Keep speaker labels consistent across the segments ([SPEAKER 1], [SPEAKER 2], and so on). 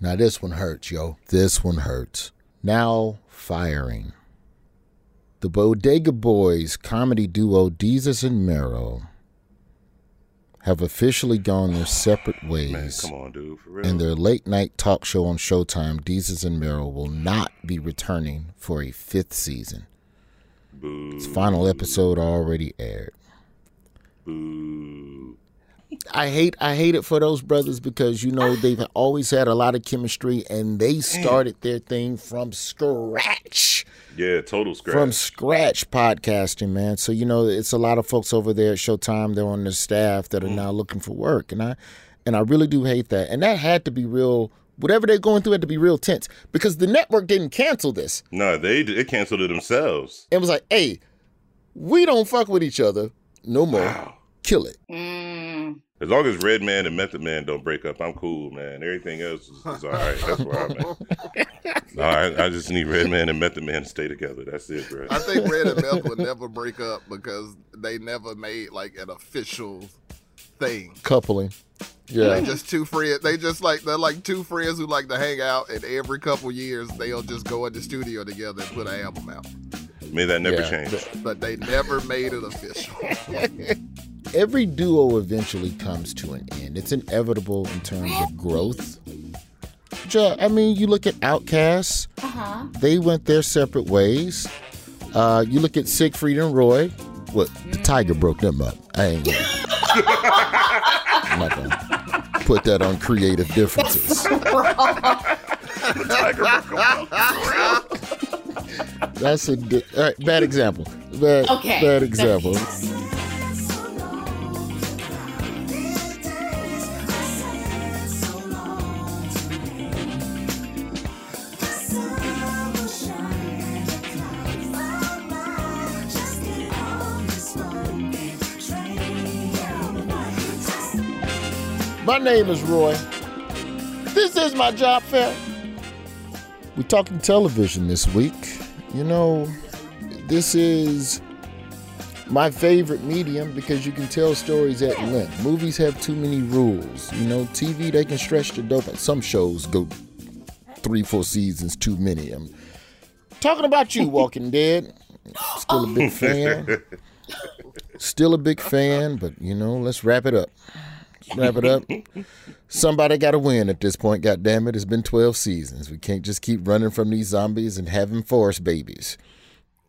[SPEAKER 1] Now this one hurts, yo. This one hurts. Now firing. The Bodega Boys comedy duo Desus and Mero have officially gone their separate ways.
[SPEAKER 2] Man, come on, dude, for real.
[SPEAKER 1] And their late night talk show on Showtime, Desus and Mero, will not be returning for a fifth season.
[SPEAKER 2] Boo.
[SPEAKER 1] Its final episode already aired.
[SPEAKER 2] Boo.
[SPEAKER 1] I hate I hate it for those brothers because you know they've always had a lot of chemistry and they mm. started their thing from scratch.
[SPEAKER 2] Yeah, total scratch.
[SPEAKER 1] From scratch podcasting, man. So you know it's a lot of folks over there at Showtime. They're on the staff that are mm. now looking for work, and I and I really do hate that. And that had to be real. Whatever they're going through had to be real tense because the network didn't cancel this.
[SPEAKER 2] no, they they canceled it themselves.
[SPEAKER 1] It was like, hey, we don't fuck with each other no more.
[SPEAKER 2] Wow.
[SPEAKER 1] Kill it. Mm.
[SPEAKER 2] As long as Redman and Method Man don't break up, I'm cool, man. Everything else is, is all right. That's where I'm at. No, I, I just need Redman and Method Man to stay together. That's it, bro.
[SPEAKER 3] I think Red and Meth would never break up because they never made like an official thing.
[SPEAKER 1] Coupling. Yeah.
[SPEAKER 3] They
[SPEAKER 1] Yeah.
[SPEAKER 3] just two friends. They just like they're like two friends who like to hang out, and every couple years they'll just go in the studio together and put an album out.
[SPEAKER 2] May that never
[SPEAKER 1] Yeah.
[SPEAKER 2] change.
[SPEAKER 3] But they never made it official.
[SPEAKER 1] every duo eventually comes to an end. It's inevitable in terms of growth. Ju- uh, I mean, you look at OutKast, uh-huh. they went their separate ways. Uh, you look at Siegfried and Roy. What? The mm-hmm. tiger broke them up. I ain't gonna. I'm not gonna put that on creative differences. That's a di- all right, bad example. Bad,
[SPEAKER 4] Okay.
[SPEAKER 1] bad example. My name is Roy. This is my job fair. We're talking television this week. You know, this is my favorite medium because you can tell stories at length. Movies have too many rules. You know, TV they can stretch the dope. Some shows go three, four seasons too many. I'm talking about you, Walking Dead. Still a big fan. Still a big fan, but you know, let's wrap it up. Wrap it up. Somebody got to win at this point. God damn it! It's been twelve seasons. We can't just keep running from these zombies and having forest babies.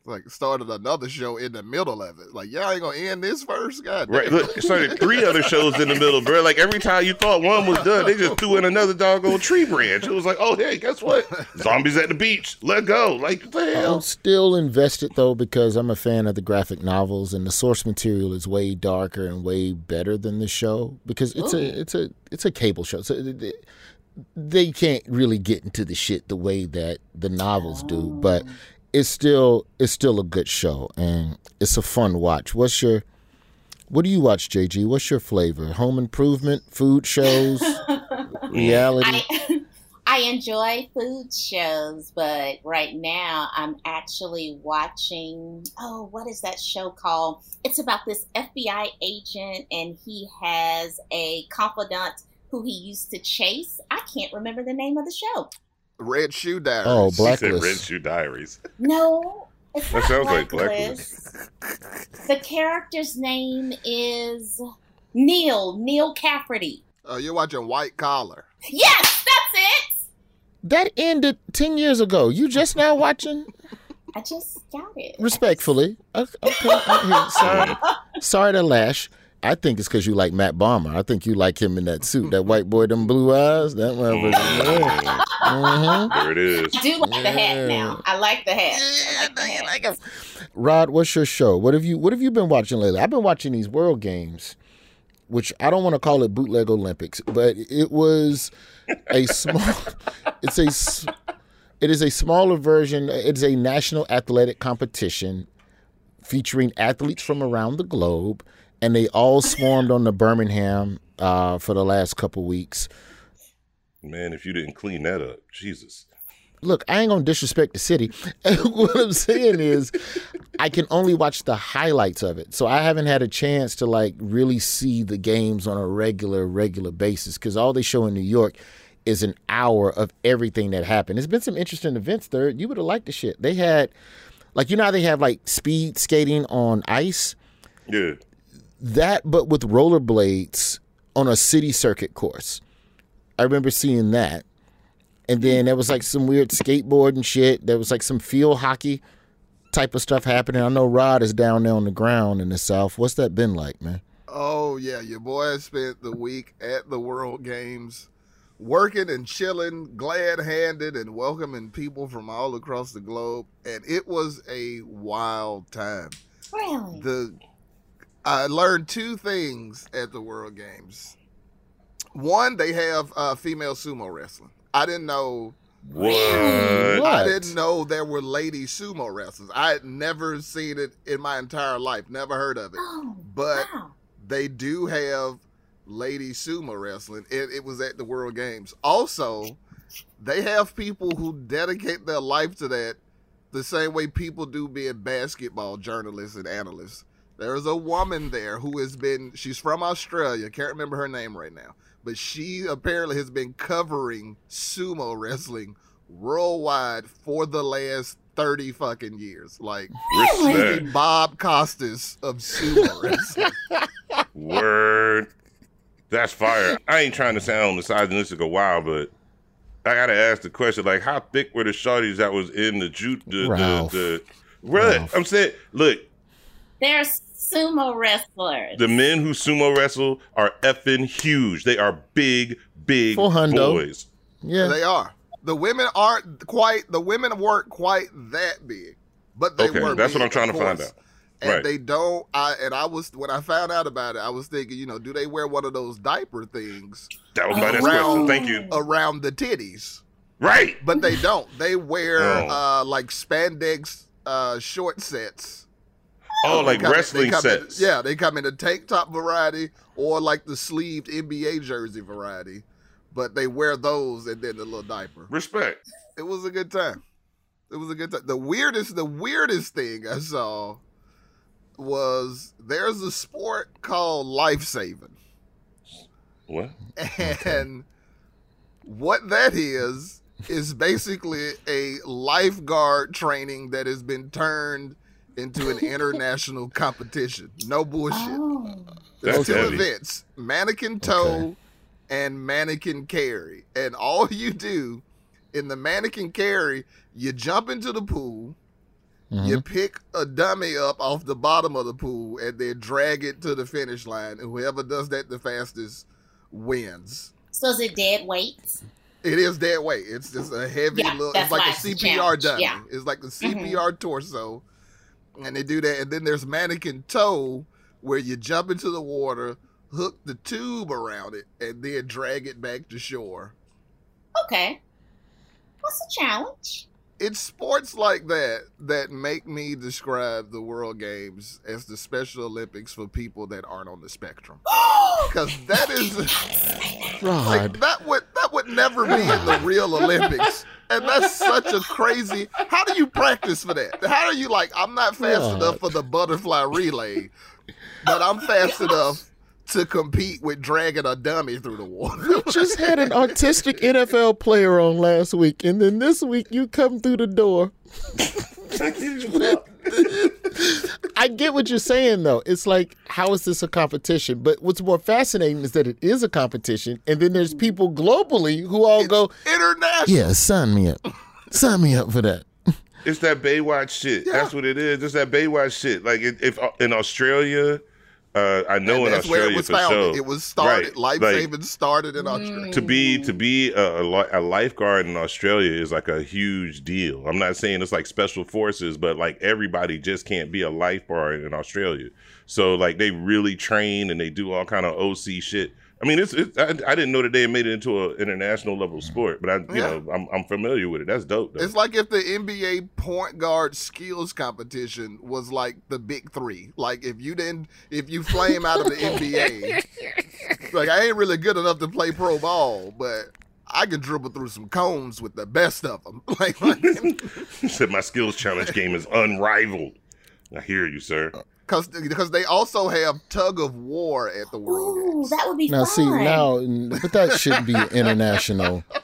[SPEAKER 3] Like started another show in the middle of it. Like y'all ain't gonna end this first, God.
[SPEAKER 2] Right,
[SPEAKER 3] damn.
[SPEAKER 2] look, started three other shows in the middle, bro. Like every time you thought one was done, they just threw in another doggone tree branch. It was like, oh hey, guess what? Zombies at the beach. Let go. Like what the
[SPEAKER 1] I'm
[SPEAKER 2] hell?
[SPEAKER 1] still invested though because I'm a fan of the graphic novels and the source material is way darker and way better than the show because it's a oh. it's a it's a cable show. So it- it- they can't really get into the shit the way that the novels do, but it's still it's still a good show and it's a fun watch. What's your what do you watch, JG? What's your flavor? Home improvement, food shows, reality?
[SPEAKER 4] I, I enjoy food shows, but right now I'm actually watching. Oh, what is that show called? It's about this FBI agent, and he has a confidant who he used to chase. I can't remember the name of the show.
[SPEAKER 3] Red Shoe Diaries.
[SPEAKER 1] Oh,
[SPEAKER 2] She said
[SPEAKER 1] Blacklist.
[SPEAKER 2] Red Shoe Diaries.
[SPEAKER 4] No, it's
[SPEAKER 2] That
[SPEAKER 4] not
[SPEAKER 2] sounds like
[SPEAKER 4] Blacklist. The character's name is Neal Neal Caffrey.
[SPEAKER 3] Oh, you're watching White Collar.
[SPEAKER 4] Yes, that's it.
[SPEAKER 1] That ended 10 years ago. You just now watching?
[SPEAKER 4] I just got it.
[SPEAKER 1] Respectfully. Okay. okay. okay. Sorry. Sorry to lash. I think it's because you like Matt Bomer. I think you like him in that suit. That white boy, them blue eyes. That motherfucker. Yeah. Mhm.
[SPEAKER 2] There it is.
[SPEAKER 4] I do like the hat now. I like the hat. I like the hat.
[SPEAKER 1] Rod, what's your show? What have you What have you been watching lately? I've been watching these World Games, which I don't want to call it bootleg Olympics, but it was a small. it's a. It is a smaller version. It's a national athletic competition featuring athletes from around the globe, and they all swarmed on the Birmingham uh, for the last couple weeks.
[SPEAKER 2] Man, if you didn't clean that up, Jesus.
[SPEAKER 1] look, I ain't gonna disrespect the city. what I'm saying is, I can only watch the highlights of it, so I haven't had a chance to like really see the games on a regular, regular basis because all they show in New York is an hour of everything that happened. There's been some interesting events. there. you would have liked the shit. They had, like, you know how they have like speed skating on ice,
[SPEAKER 2] Yeah.
[SPEAKER 1] That but with rollerblades on a city circuit course. I remember seeing that. And then there was like some weird skateboard and shit. There was like some field hockey type of stuff happening. I know Rod is down there on the ground in the South. What's that been like, man?
[SPEAKER 3] Oh yeah, your boy spent the week at the World Games, working and chilling, glad-handed, and welcoming people from all across the globe, and it was a wild time.
[SPEAKER 4] Really?
[SPEAKER 3] The I learned two things at the World Games. One, they have uh, female sumo wrestling. I didn't know.
[SPEAKER 2] What?
[SPEAKER 3] I didn't know there were lady sumo wrestlers. I had never seen it in my entire life. Never heard of it.
[SPEAKER 4] Oh,
[SPEAKER 3] But
[SPEAKER 4] wow.
[SPEAKER 3] they do have lady sumo wrestling. It, it was at the World Games. Also, they have people who dedicate their life to that the same way people do being basketball journalists and analysts. There is a woman there who has been, she's from Australia, can't remember her name right now, but she apparently has been covering sumo wrestling worldwide for the last 30 fucking years. Like,
[SPEAKER 2] Respect.
[SPEAKER 3] the Bob Costas of sumo wrestling.
[SPEAKER 2] Word. That's fire. I ain't trying to sound misogynistic or wild, but I gotta ask the question: like, how thick were the shorties that was in the jute? The,
[SPEAKER 1] Ralph.
[SPEAKER 2] the, the Right.
[SPEAKER 1] Ralph.
[SPEAKER 2] I'm saying, look,
[SPEAKER 4] They're sumo wrestlers.
[SPEAKER 2] the men who sumo wrestle are effing huge. They are big, big
[SPEAKER 1] For hundo.
[SPEAKER 2] boys.
[SPEAKER 1] Yeah.
[SPEAKER 3] They are. The women aren't quite. The women weren't quite that big, but they
[SPEAKER 2] Okay,
[SPEAKER 3] were.
[SPEAKER 2] that's what I'm trying
[SPEAKER 3] of
[SPEAKER 2] to find out.
[SPEAKER 3] And
[SPEAKER 2] Right.
[SPEAKER 3] they don't. I and I was when I found out about it, I was thinking, you know, do they wear one of those diaper things
[SPEAKER 2] That was my next
[SPEAKER 3] Around-
[SPEAKER 2] question. Thank you.
[SPEAKER 3] around the titties?
[SPEAKER 2] Right.
[SPEAKER 3] But they don't. They wear
[SPEAKER 2] Oh.
[SPEAKER 3] uh like spandex uh short sets.
[SPEAKER 2] Oh, like
[SPEAKER 3] in-
[SPEAKER 2] wrestling
[SPEAKER 3] in-
[SPEAKER 2] sets.
[SPEAKER 3] yeah, they come in the tank top variety or like the sleeved NBA jersey variety. But they wear those and then the little diaper.
[SPEAKER 2] Respect.
[SPEAKER 3] It was a good time. It was a good time. The weirdest, the weirdest thing I saw was there's a sport called life saving,
[SPEAKER 2] What?
[SPEAKER 3] and what that is is basically a lifeguard training that has been turned into an international competition. No bullshit.
[SPEAKER 4] Oh.
[SPEAKER 3] There's two
[SPEAKER 2] heavy.
[SPEAKER 3] events: mannequin tow
[SPEAKER 1] Okay.
[SPEAKER 3] and mannequin carry. And all you do in the mannequin carry, you jump into the pool, you mm-hmm. pick a dummy up off the bottom of the pool, and then drag it to the finish line. And whoever does that the fastest wins.
[SPEAKER 4] So is it dead weight?
[SPEAKER 3] It is dead weight. It's just a heavy
[SPEAKER 4] Yeah,
[SPEAKER 3] little. It's like a CPR
[SPEAKER 4] challenge,
[SPEAKER 3] dummy.
[SPEAKER 4] yeah.
[SPEAKER 3] It's like the mm-hmm. CPR torso, and they do that. And then there's mannequin tow, where you jump into the water, hook the tube around it, and then drag it back to shore.
[SPEAKER 4] Okay. what's a challenge.
[SPEAKER 3] It's sports like that that make me describe the World Games as the Special Olympics for people that aren't on the spectrum. Because that is like that would that would never be in the real Olympics. And that's such a crazy. How do you practice for that? How are you like? I'm not fast
[SPEAKER 1] Rod.
[SPEAKER 3] enough for the butterfly relay, but I'm fast enough to compete with dragging a dummy through the water.
[SPEAKER 1] We just had an artistic NFL player on last week, and then this week you come through the door. I get what you're saying, though. It's like, how is this a competition? But what's more fascinating is that it is a competition, and then there's people globally who all go,
[SPEAKER 3] International.
[SPEAKER 1] "Yeah, sign me up, sign me up for that."
[SPEAKER 2] It's that Baywatch shit. That's what it is. It's that Baywatch shit. Like if, if in Australia, uh, I know in
[SPEAKER 3] that's where
[SPEAKER 2] Australia
[SPEAKER 3] it was
[SPEAKER 2] for
[SPEAKER 3] founded.
[SPEAKER 2] sure.
[SPEAKER 3] It was started.
[SPEAKER 2] Right.
[SPEAKER 3] Life
[SPEAKER 2] Like,
[SPEAKER 3] saving started in Australia.
[SPEAKER 2] to be to be a, a, a lifeguard in Australia is like a huge deal. I'm not saying it's like special forces, but like everybody just can't be a lifeguard in Australia. So like they really train and they do all kind of OC shit. I mean, it's, it's I, I didn't know that they made it into an international level mm. sport, but I you
[SPEAKER 3] Yeah.
[SPEAKER 2] know I'm, I'm familiar with it. That's dope. Though.
[SPEAKER 3] It's like if the NBA point guard skills competition was like the big three. Like if you didn't, if you flame out of the NBA, like I ain't really good enough to play pro ball, but I can dribble through some cones with the best of them. Like, like
[SPEAKER 2] said my skills challenge game is unrivaled. I hear you, sir.
[SPEAKER 3] Uh, because because they also have tug of war at the World
[SPEAKER 4] Ooh,
[SPEAKER 3] Games.
[SPEAKER 4] that would be
[SPEAKER 1] Now,
[SPEAKER 4] fun.
[SPEAKER 1] see, now, but that shouldn't be international.
[SPEAKER 4] that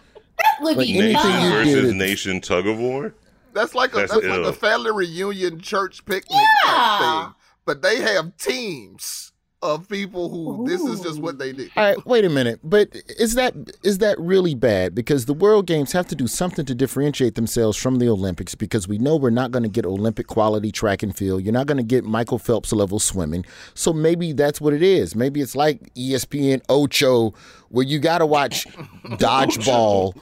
[SPEAKER 4] would
[SPEAKER 1] like
[SPEAKER 4] be
[SPEAKER 1] anything
[SPEAKER 4] fun.
[SPEAKER 1] you
[SPEAKER 2] Nation
[SPEAKER 1] did
[SPEAKER 2] versus nation tug of war.
[SPEAKER 3] That's like a
[SPEAKER 2] That's
[SPEAKER 3] that's, like a family reunion church picnic
[SPEAKER 4] Yeah.
[SPEAKER 3] type thing. But they have teams of people who this is just what they do.
[SPEAKER 1] All right, wait a minute. But is that is that really bad? Because the World Games have to do something to differentiate themselves from the Olympics. Because we know we're not going to get Olympic quality track and field. You're not going to get Michael Phelps level swimming. So maybe that's what it is. Maybe it's like ESPN Ocho, where you got to watch dodgeball,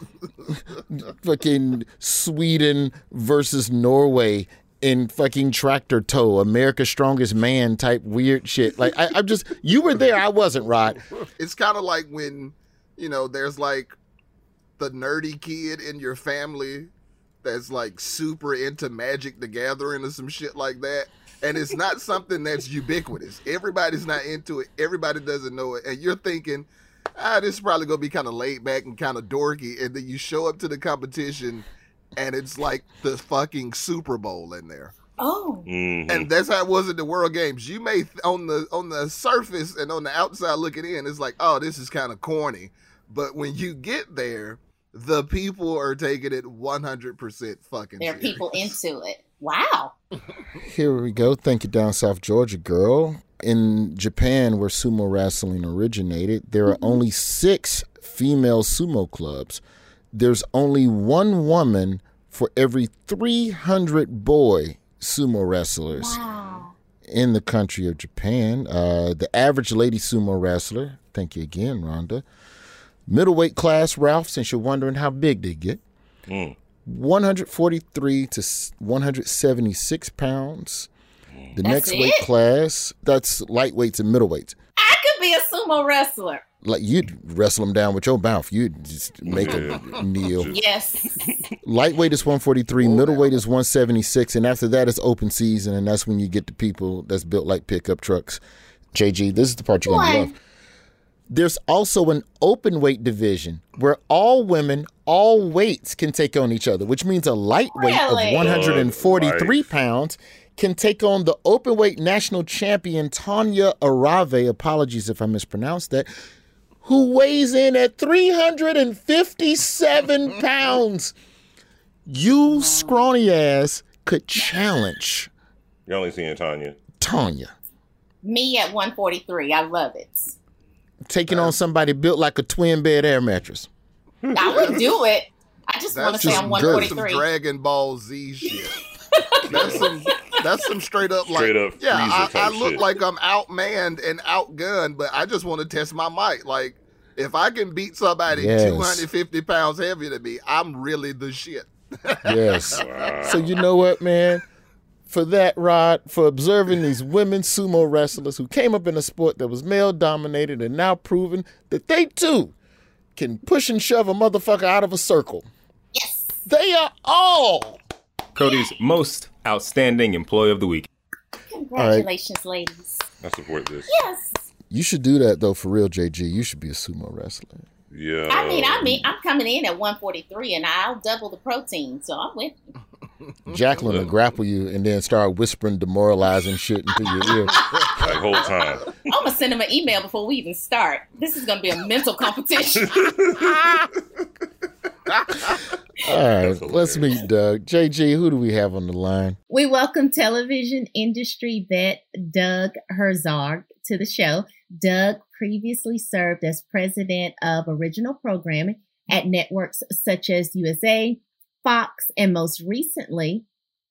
[SPEAKER 1] fucking Sweden versus Norway. In fucking tractor toe, America's Strongest Man type weird shit. Like I, I'm just, you were there, I wasn't, Rod.
[SPEAKER 3] It's kind of like when, you know, there's like the nerdy kid in your family that's like super into Magic the Gathering or some shit like that. And it's not something that's ubiquitous. Everybody's not into it. Everybody doesn't know it. And you're thinking, ah, this is probably to be kind of laid back and kind of dorky. And then you show up to the competition and it's like the fucking Super Bowl in there
[SPEAKER 4] Oh,
[SPEAKER 2] Mhm.
[SPEAKER 3] and that's how it was at the World Games. You may th- on the on the surface and on the outside looking in, it's like, oh, this is kind of corny. But when you get there, the people are taking it one hundred percent fucking.
[SPEAKER 4] there are
[SPEAKER 3] serious.
[SPEAKER 4] people into it. Wow.
[SPEAKER 1] Here we go. Thank you, down South Georgia girl. In Japan, where sumo wrestling originated, there are only six female sumo clubs. There's only one woman for every 300 boy sumo wrestlers
[SPEAKER 4] Wow.
[SPEAKER 1] in the country of Japan. Uh, the average lady sumo wrestler, thank you again, Rhonda. Middleweight class, Ralph, since you're wondering how big they get. 143 to 176 pounds. The
[SPEAKER 4] That's
[SPEAKER 1] next weight class, that's lightweights and middleweights.
[SPEAKER 4] I could be a sumo wrestler.
[SPEAKER 1] Like you'd wrestle them down with your mouth. You'd just make them kneel.
[SPEAKER 4] Yes.
[SPEAKER 1] Lightweight is 143, middleweight is 176, and after that it's open season, and that's when you get the people that's built like pickup trucks. JG, this is the part you're gonna love. There's also an open weight division where all women, all weights can take on each other, which means a lightweight
[SPEAKER 4] Really?
[SPEAKER 1] of 143
[SPEAKER 2] Good
[SPEAKER 1] pounds can take on the open weight national champion Tanya Arave. Apologies if I mispronounced that. Who weighs in at 357 pounds. You scrawny ass could challenge
[SPEAKER 2] You're only seeing Tanya.
[SPEAKER 1] Tanya.
[SPEAKER 4] Me at 143. I love it.
[SPEAKER 1] Taking uh, on somebody built like a twin bed air mattress.
[SPEAKER 4] I would do it. I just want to
[SPEAKER 3] That's
[SPEAKER 4] say
[SPEAKER 3] just
[SPEAKER 4] I'm 143.
[SPEAKER 3] some Dragon Ball Z shit. That's some that's some straight up like
[SPEAKER 2] Straight up
[SPEAKER 3] yeah. I, I look
[SPEAKER 2] shit.
[SPEAKER 3] like I'm outmanned and outgunned, but I just want to test my might. Like if I can beat somebody
[SPEAKER 1] Yes.
[SPEAKER 3] 250 pounds heavier than me, I'm really the shit.
[SPEAKER 1] Yes. So you know what, man? For that, Rod, for observing these women sumo wrestlers who came up in a sport that was male dominated and now proven that they too can push and shove a motherfucker out of a circle.
[SPEAKER 4] Yes.
[SPEAKER 1] They are all.
[SPEAKER 5] Cody's most outstanding employee of the week.
[SPEAKER 4] Congratulations, ladies.
[SPEAKER 2] I support this.
[SPEAKER 4] Yes.
[SPEAKER 1] You should do that though, for real, JG. You should be a sumo wrestler.
[SPEAKER 2] Yeah.
[SPEAKER 4] I mean, I mean, I'm coming in at 143, and I'll double the protein, so I'm with you.
[SPEAKER 1] Jacqueline will grapple you and then start whispering demoralizing shit into your ear.
[SPEAKER 2] like whole time.
[SPEAKER 4] I'm gonna send him an email before we even start. This is gonna be a mental competition.
[SPEAKER 1] All right, let's meet Doug. JG, who do we have on the line?
[SPEAKER 6] We welcome television industry vet Doug Herzog to the show. Doug previously served as president of original programming at networks such as USA, Fox, and most recently,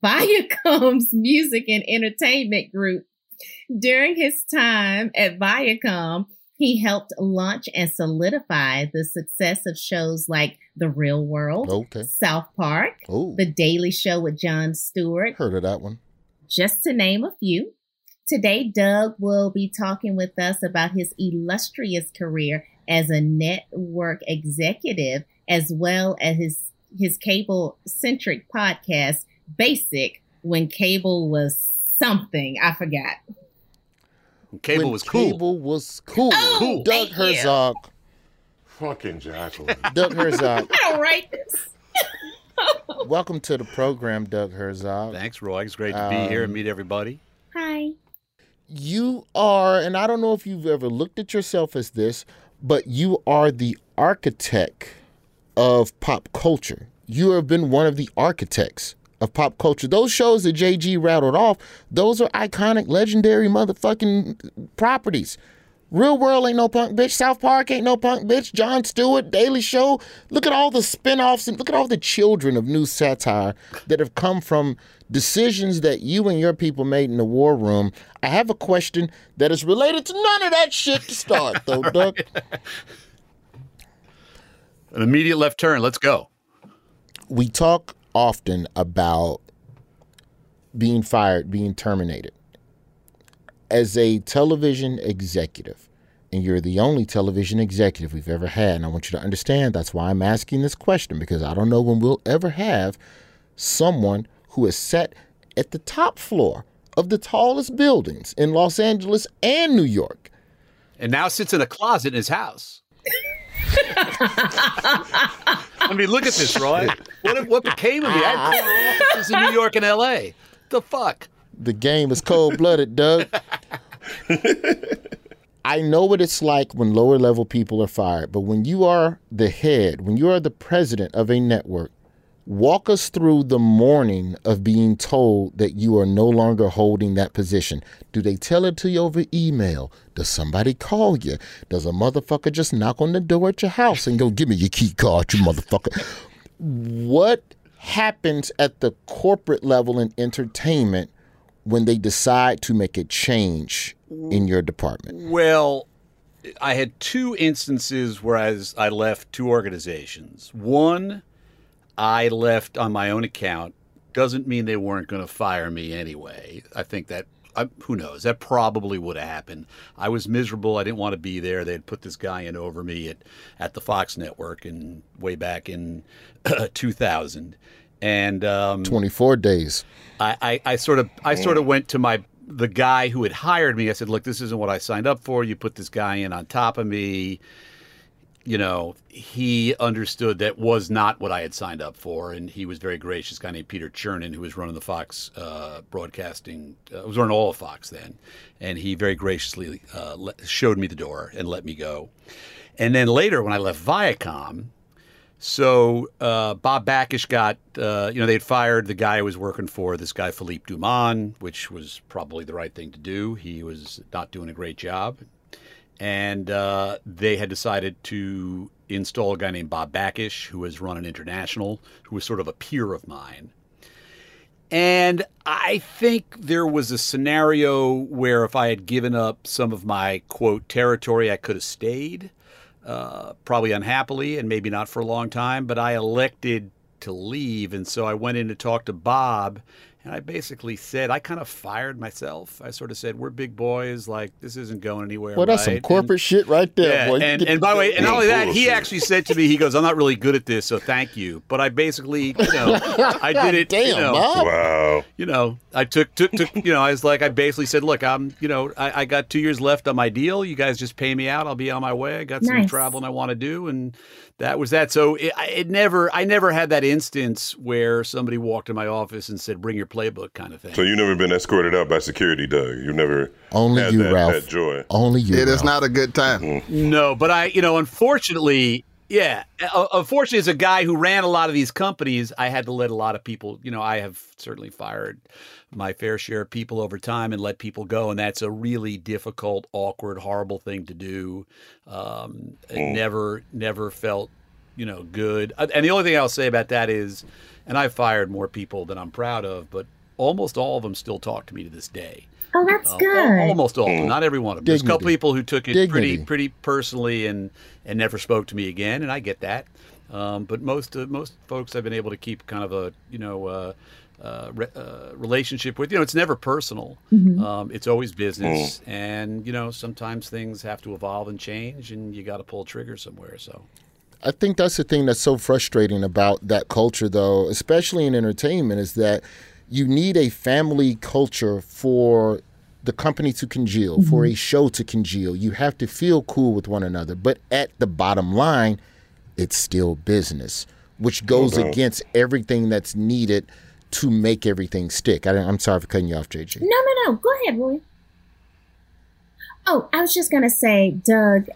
[SPEAKER 6] Viacom's music and entertainment group. During his time at Viacom, he helped launch and solidify the success of shows like The Real World,
[SPEAKER 1] Okay.
[SPEAKER 6] South Park,
[SPEAKER 1] Oh,
[SPEAKER 6] The Daily Show with Jon Stewart,
[SPEAKER 1] heard of that one.
[SPEAKER 6] just to name a few. Today, Doug will be talking with us about his illustrious career as a network executive, as well as his, his cable centric podcast, Basic, when cable was something. I forgot.
[SPEAKER 7] Cable
[SPEAKER 1] When
[SPEAKER 7] was cool.
[SPEAKER 1] Cable was cool.
[SPEAKER 6] Oh,
[SPEAKER 1] Doug
[SPEAKER 6] thank you.
[SPEAKER 1] Herzog.
[SPEAKER 2] Fucking Jacqueline.
[SPEAKER 1] Doug Herzog.
[SPEAKER 6] I don't write this.
[SPEAKER 1] Welcome to the program, Doug Herzog.
[SPEAKER 7] Thanks, Roy. It's great to be here and
[SPEAKER 1] Um,
[SPEAKER 7] meet everybody.
[SPEAKER 6] Hi.
[SPEAKER 1] You are, and I don't know if you've ever looked at yourself as this, but you are the architect of pop culture. You have been one of the architects of pop culture. Those shows that JG rattled off, those are iconic, legendary motherfucking properties. Real World ain't no punk bitch. South Park ain't no punk bitch. Jon Stewart, Daily Show. Look at all the spin-offs and look at all the children of new satire that have come from decisions that you and your people made in the war room. I have a question that is related to none of that shit to start, though, Doug.
[SPEAKER 7] An immediate left turn. Let's go.
[SPEAKER 1] we talk often about being fired, being terminated. As a television executive, and you're the only television executive we've ever had, and I want you to understand that's why I'm asking this question because I don't know when we'll ever have someone who is set at the top floor of the tallest buildings in Los Angeles and New York.
[SPEAKER 7] And now sits in a closet in his house. I mean, look at this, Roy. What, what became of me? I had four offices in New York and L.A. The fuck?
[SPEAKER 1] The game is cold blooded, Doug. I know what it's like when lower level people are fired, but when you are the head, when you are the president of a network, walk us through the morning of being told that you are no longer holding that position. Do they tell it to you over email? Does somebody call you? Does a motherfucker just knock on the door at your house and go, Give me your key card, you motherfucker? What happens at the corporate level in entertainment when they decide to make a change in your department?
[SPEAKER 7] Well, I had two instances where I, was, I left two organizations. One, I left on my own account. Doesn't mean they weren't going to fire me anyway. I think that, I, who knows, that probably would have happened. I was miserable. I didn't want to be there. They had put this guy in over me at, at the Fox network and way back in 2000. And um,
[SPEAKER 1] 24 days.
[SPEAKER 7] I, I, I sort of I sort of went to my the guy who had hired me. I said, "Look, this isn't what I signed up for. You put this guy in on top of me." You know, he understood that was not what I had signed up for, and he was very gracious. Guy named Peter Chernin, who was running the Fox uh, broadcasting, uh, was running all of Fox then, and he very graciously uh, let, showed me the door and let me go. And then later, when I left Viacom, so uh, Bob Bakish got, uh, you know, they'd fired the guy I was working for, this guy Philippe Dauman, which was probably the right thing to do. He was not doing a great job. And uh, they had decided to install a guy named Bob Bakish, who was an international, who was sort of a peer of mine. And I think there was a scenario where if I had given up some of my quote territory, I could have stayed uh, probably unhappily and maybe not for a long time, but I elected to leave. And so I went in to talk to Bob And I basically said, I kind of fired myself. I sort of said, "We're big boys. Like this isn't going anywhere."
[SPEAKER 1] Well, that's some corporate
[SPEAKER 7] And-
[SPEAKER 1] shit right there,
[SPEAKER 7] yeah,
[SPEAKER 1] boy.
[SPEAKER 7] And, and by the way, and not only that, he actually said to me, he goes, "I'm not really good at this, so thank you." But I basically, you know, I did it.
[SPEAKER 1] Damn,
[SPEAKER 7] you know,
[SPEAKER 1] Bob.
[SPEAKER 2] Wow.
[SPEAKER 7] you know, I took took took. You know, I was like, I basically said, "Look, I'm, you know, I, I got two years left on my deal. You guys just pay me out. I'll be on my way. I got some
[SPEAKER 6] Nice.
[SPEAKER 7] traveling I want to do, and that was that. So it, it never, I never had that instance where somebody walked in my office and said, "Bring your playbook," kind of thing.
[SPEAKER 2] So you've never been escorted out by security, Doug. you've never
[SPEAKER 1] Only
[SPEAKER 2] had
[SPEAKER 1] you,
[SPEAKER 2] that,
[SPEAKER 1] Ralph.
[SPEAKER 2] that joy.
[SPEAKER 1] Only you.
[SPEAKER 3] It is
[SPEAKER 1] Ralph.
[SPEAKER 3] not a good time.
[SPEAKER 7] No, but I, you know, unfortunately, yeah, uh, unfortunately, as a guy who ran a lot of these companies, I had to let a lot of people, you know, I have certainly fired my fair share of people over time and let people go. And that's a really difficult, awkward, horrible thing to do. Um, it never, never felt, you know, good. Uh, And the only thing I'll say about that is, and I've fired more people than I'm proud of, but almost all of them still talk to me to this day.
[SPEAKER 6] Oh, that's
[SPEAKER 7] Uh,
[SPEAKER 6] good.
[SPEAKER 7] Almost all, of them, not every one of them. There's a couple people who took it pretty
[SPEAKER 1] Dignity.
[SPEAKER 7] pretty personally and and never spoke to me again, and I get that. Um, but most uh, most folks I've been able to keep kind of a you know uh, uh, re- uh, relationship with. You know, it's never personal. Um, it's always business, and you know sometimes things have to evolve and change, and you got to pull a trigger somewhere. So.
[SPEAKER 1] I think that's the thing that's so frustrating about that culture, though, especially in entertainment, is that you need a family culture for the company to congeal, for a show to congeal. You have to feel cool with one another. But at the bottom line, it's still business, which goes against everything that's needed to make everything stick. I, I'm sorry for cutting you off, JJ.
[SPEAKER 6] No, no, no. Go ahead, Roy. Oh, I was just going to say, Doug,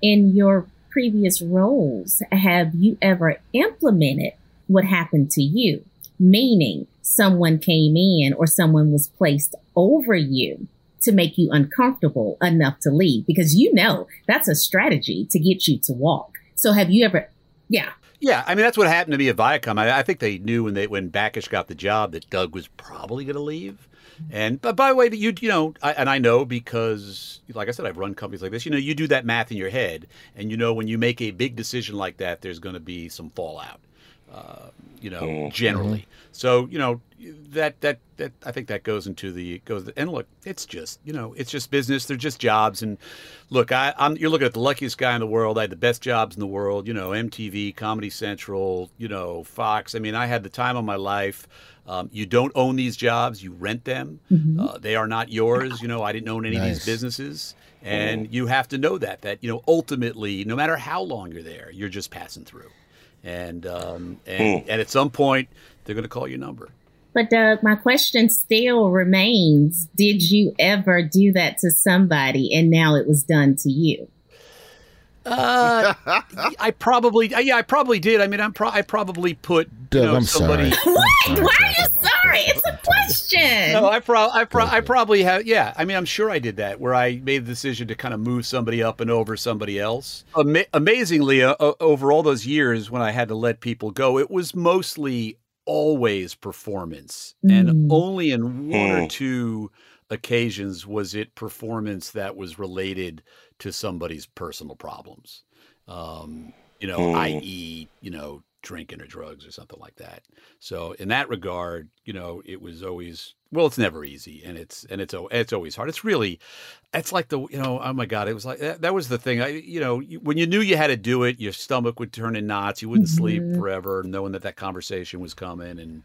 [SPEAKER 6] in your previous roles, have you ever implemented what happened to you? Meaning someone came in or someone was placed over you to make you uncomfortable enough to leave because you know that's a strategy to get you to walk. So have you ever, yeah.
[SPEAKER 7] Yeah, I mean that's what happened to me at Viacom. I, I think they knew when they when Bakish got the job that Doug was probably going to leave. And but by the way, you you know, I, and I know because, like I said, I've run companies like this. You know, you do that math in your head, and you know when you make a big decision like that, there's going to be some fallout. Uh, you know, generally. So you know that that that I think that goes into the goes and look, it's just you know it's just business. They're just jobs. And look, I, I'm you're looking at the luckiest guy in the world. I had the best jobs in the world. You know, MTV, Comedy Central, you know, Fox. I mean, I had the time of my life. Um, you don't own these jobs; you rent them. Uh, they are not yours. You know, I didn't own any of these businesses, and you have to know that. That you know, ultimately, no matter how long you're there, you're just passing through and um, and, and at some point they're going to call your number.
[SPEAKER 6] But Doug, my question still remains: Did you ever do that to somebody, and now it was done to you?
[SPEAKER 7] Uh, I probably, yeah, I probably did. I mean, I'm pro- I probably put you
[SPEAKER 1] Doug,
[SPEAKER 7] know,
[SPEAKER 1] I'm
[SPEAKER 7] somebody.
[SPEAKER 1] sorry.
[SPEAKER 6] What?
[SPEAKER 1] I'm sorry,
[SPEAKER 6] Why are you sorry? It's a question.
[SPEAKER 7] No, I, pro- I, pro- I probably have. Yeah, I mean, I'm sure I did that, where I made the decision to kind of move somebody up and over somebody else. Ama- amazingly, uh, uh, over all those years when I had to let people go, it was mostly always performance, and
[SPEAKER 6] Mm.
[SPEAKER 7] only in one or
[SPEAKER 2] Mm.
[SPEAKER 7] two occasions was it performance that was related to somebody's personal problems. Um, you know,
[SPEAKER 2] Mm.
[SPEAKER 7] i.e., you know, drinking or drugs or something like that. So in that regard, you know, it was always well, it's never easy, and it's and it's it's always hard. It's really, it's like the you know, oh my god, it was like that, that was the thing. I you know, when you knew you had to do it, your stomach would turn in knots. You wouldn't sleep
[SPEAKER 6] Mhm.
[SPEAKER 7] forever, knowing that that conversation was coming, and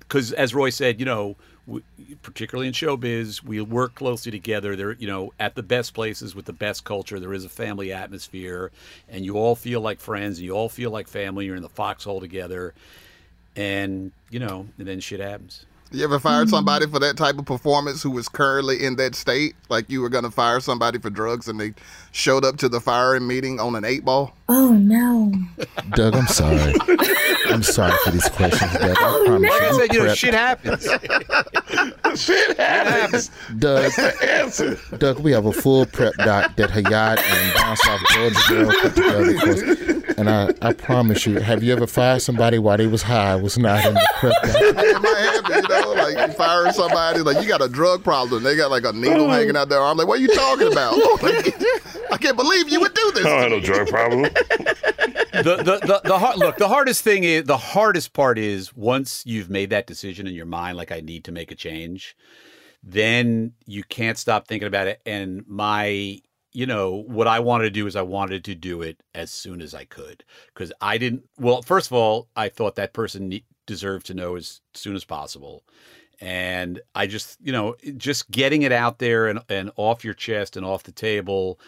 [SPEAKER 7] because as Roy said, you know, we, particularly in showbiz, we work closely together. They're you know at the best places with the best culture. There is a family atmosphere, and you all feel like friends. And you all feel like family. You're in the foxhole together, and you know, and then shit happens.
[SPEAKER 3] You ever fired mm-hmm. somebody for that type of performance who was currently in that state? Like you were going to fire somebody for drugs and they showed up to the firing meeting on an eight ball?
[SPEAKER 6] Oh no!
[SPEAKER 1] Doug, I'm sorry. I'm sorry for these questions, Doug. I
[SPEAKER 6] Oh,
[SPEAKER 1] promise
[SPEAKER 6] no.
[SPEAKER 1] You.
[SPEAKER 7] said, you know, shit happens.
[SPEAKER 2] Shit happens.
[SPEAKER 1] Doug,
[SPEAKER 2] Answer.
[SPEAKER 1] Doug, we have a full prep doc that Hayat and down South Georgia girl put together for us. And I, I promise you, have you ever fired somebody while they was high? Was not in the prep doc.
[SPEAKER 3] It might happen, you know, like you firing somebody, like you got a drug problem. They got like a needle oh. hanging out their arm. Like, what are you talking about? Like, I can't believe you would do this.
[SPEAKER 2] I don't have no drug problem.
[SPEAKER 7] the, the, the, the hard, look, the hardest thing is the hardest part is once you've made that decision in your mind, like I need to make a change, then you can't stop thinking about it. And my, you know, what I wanted to do is I wanted to do it as soon as I could because I didn't. Well, first of all, I thought that person ne- deserved to know as soon as possible. And I just, you know, just getting it out there and, and off your chest and off the table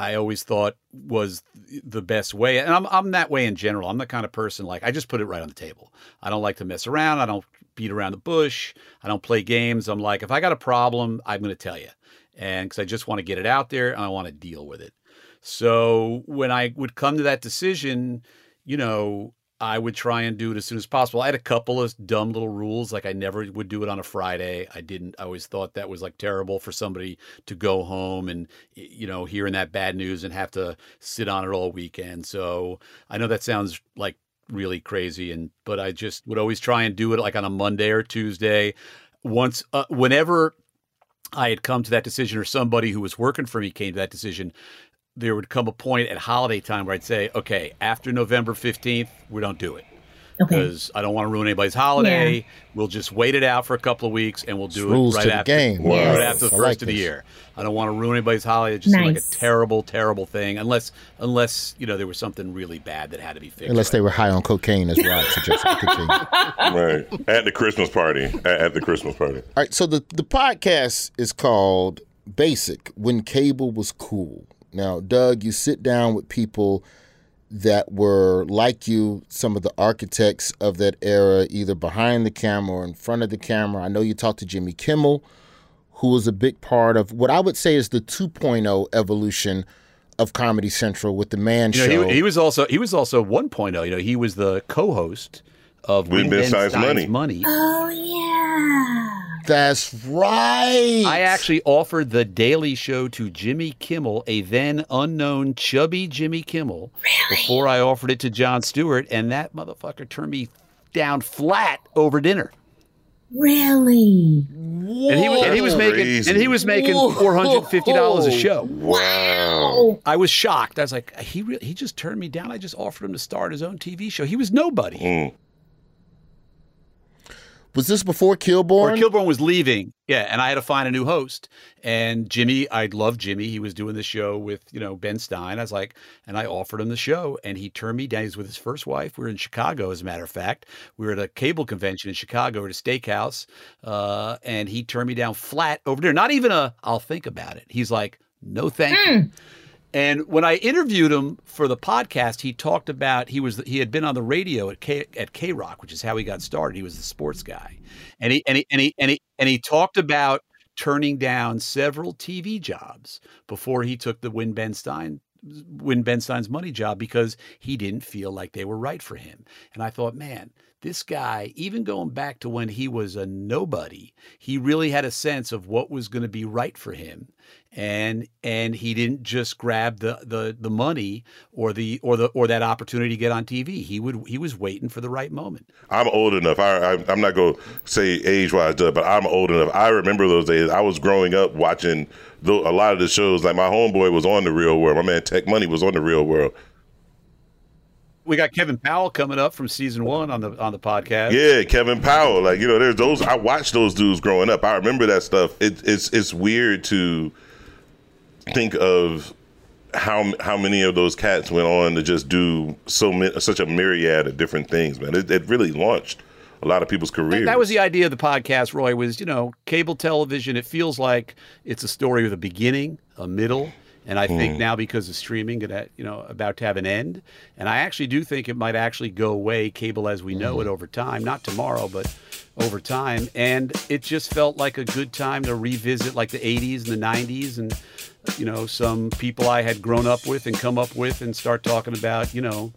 [SPEAKER 7] I always thought was the best way. And I'm I'm that way in general. I'm the kind of person like I just put it right on the table. I don't like to mess around. I don't beat around the bush. I don't play games. I'm like if I got a problem, I'm going to tell you. And cuz I just want to get it out there and I want to deal with it. So when I would come to that decision, you know, I would try and do it as soon as possible. I had a couple of dumb little rules, like I never would do it on a Friday. I didn't. I always thought that was like terrible for somebody to go home and you know hearing that bad news and have to sit on it all weekend. So I know that sounds like really crazy, and but I just would always try and do it like on a Monday or Tuesday. Once, uh, whenever I had come to that decision, or somebody who was working for me came to that decision, there would come a point at holiday time where I'd say, okay, after November 15th, we don't do it. Because okay. I don't want to ruin anybody's holiday. Yeah. We'll just wait it out for a couple of weeks and we'll do
[SPEAKER 1] Rules
[SPEAKER 7] it right after,
[SPEAKER 1] the game.
[SPEAKER 7] Right
[SPEAKER 1] Yes.
[SPEAKER 7] after the
[SPEAKER 1] I
[SPEAKER 7] first
[SPEAKER 1] like
[SPEAKER 7] of the year. I don't want to ruin anybody's holiday. It just seemed like a terrible, terrible thing. Unless, unless you know, there was something really bad that had to be fixed.
[SPEAKER 1] Unless they were high on cocaine, as Rod suggested.
[SPEAKER 2] Right at the Christmas party. At, at the Christmas party.
[SPEAKER 1] All right, so the the podcast is called Basic When Cable Was Cool. Now, Doug, you sit down with people that were like you, some of the architects of that era, either behind the camera or in front of the camera. I know you talked to Jimmy Kimmel, who was a big part of what I would say is the 2.0 evolution of Comedy Central with the Man
[SPEAKER 7] You know,
[SPEAKER 1] Show.
[SPEAKER 7] he, he was also he was also 1.0. You know, he was the co-host of
[SPEAKER 2] Win Ben Stein's Money.
[SPEAKER 7] Money.
[SPEAKER 6] Oh yeah.
[SPEAKER 1] That's right.
[SPEAKER 7] I actually offered the Daily Show to Jimmy Kimmel, a then unknown chubby Jimmy Kimmel, before I offered it to Jon Stewart, and that motherfucker turned me down flat over dinner.
[SPEAKER 6] Really?
[SPEAKER 7] And he was and he was making
[SPEAKER 2] crazy.
[SPEAKER 7] and he was making four hundred fifty dollars a show.
[SPEAKER 2] Wow.
[SPEAKER 7] I was shocked. I was like, he re- he just turned me down. I just offered him to start his own TV show. He was nobody.
[SPEAKER 2] Mm.
[SPEAKER 1] Was this before Kilborn?
[SPEAKER 7] Or
[SPEAKER 1] Kilborn?
[SPEAKER 7] Kilborn was leaving. Yeah, and I had to find a new host. And Jimmy, I love Jimmy. He was doing the show with, you know, Ben Stein. I was like, and I offered him the show and he turned me down. He's with his first wife. We were in Chicago, as a matter of fact. We were at a cable convention in Chicago at a steakhouse. Uh, and he turned me down flat over there. Not even a I'll think about it. He's like, no thank you. And when I interviewed him for the podcast, he talked about he was he had been on the radio at K at KROQ, which is how he got started. He was the sports guy, and he and he and he and he, and he talked about turning down several TV jobs before he took the Win Ben Stein Win Ben Stein's money job because he didn't feel like they were right for him. And I thought, man, this guy, even going back to when he was a nobody, he really had a sense of what was going to be right for him. And and he didn't just grab the, the the money or the or the or that opportunity to get on TV. He would he was waiting for the right moment.
[SPEAKER 2] I'm old enough. I, I I'm not gonna say age wise, but I'm old enough. I remember those days. I was growing up watching the, a lot of the shows. Like my homeboy was on the Real World. My man Tech Money was on the Real World.
[SPEAKER 7] We got Kevin Powell coming up from season one on the on the podcast.
[SPEAKER 2] Yeah, Kevin Powell. Like you know, there's those. I watched those dudes growing up. I remember that stuff. It, it's it's weird to think of how how many of those cats went on to just do so many, such a myriad of different things. Man, it, it really launched a lot of people's careers.
[SPEAKER 7] That was the idea of the podcast, Roy, was, you know, cable television, it feels like it's a story with a beginning, a middle, and I think hmm. now because of streaming, it, uh, you know, about to have an end. And I actually do think it might actually go away, cable as we know it mm-hmm. over time, not tomorrow, but over time. And it just felt like a good time to revisit like the 80s and the 90s and, you know, some people I had grown up with and come up with and start talking about, you know,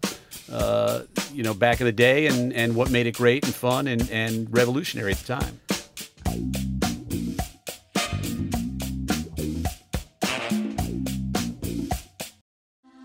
[SPEAKER 7] uh, you know, back in the day and, and what made it great and fun and, and revolutionary at the time.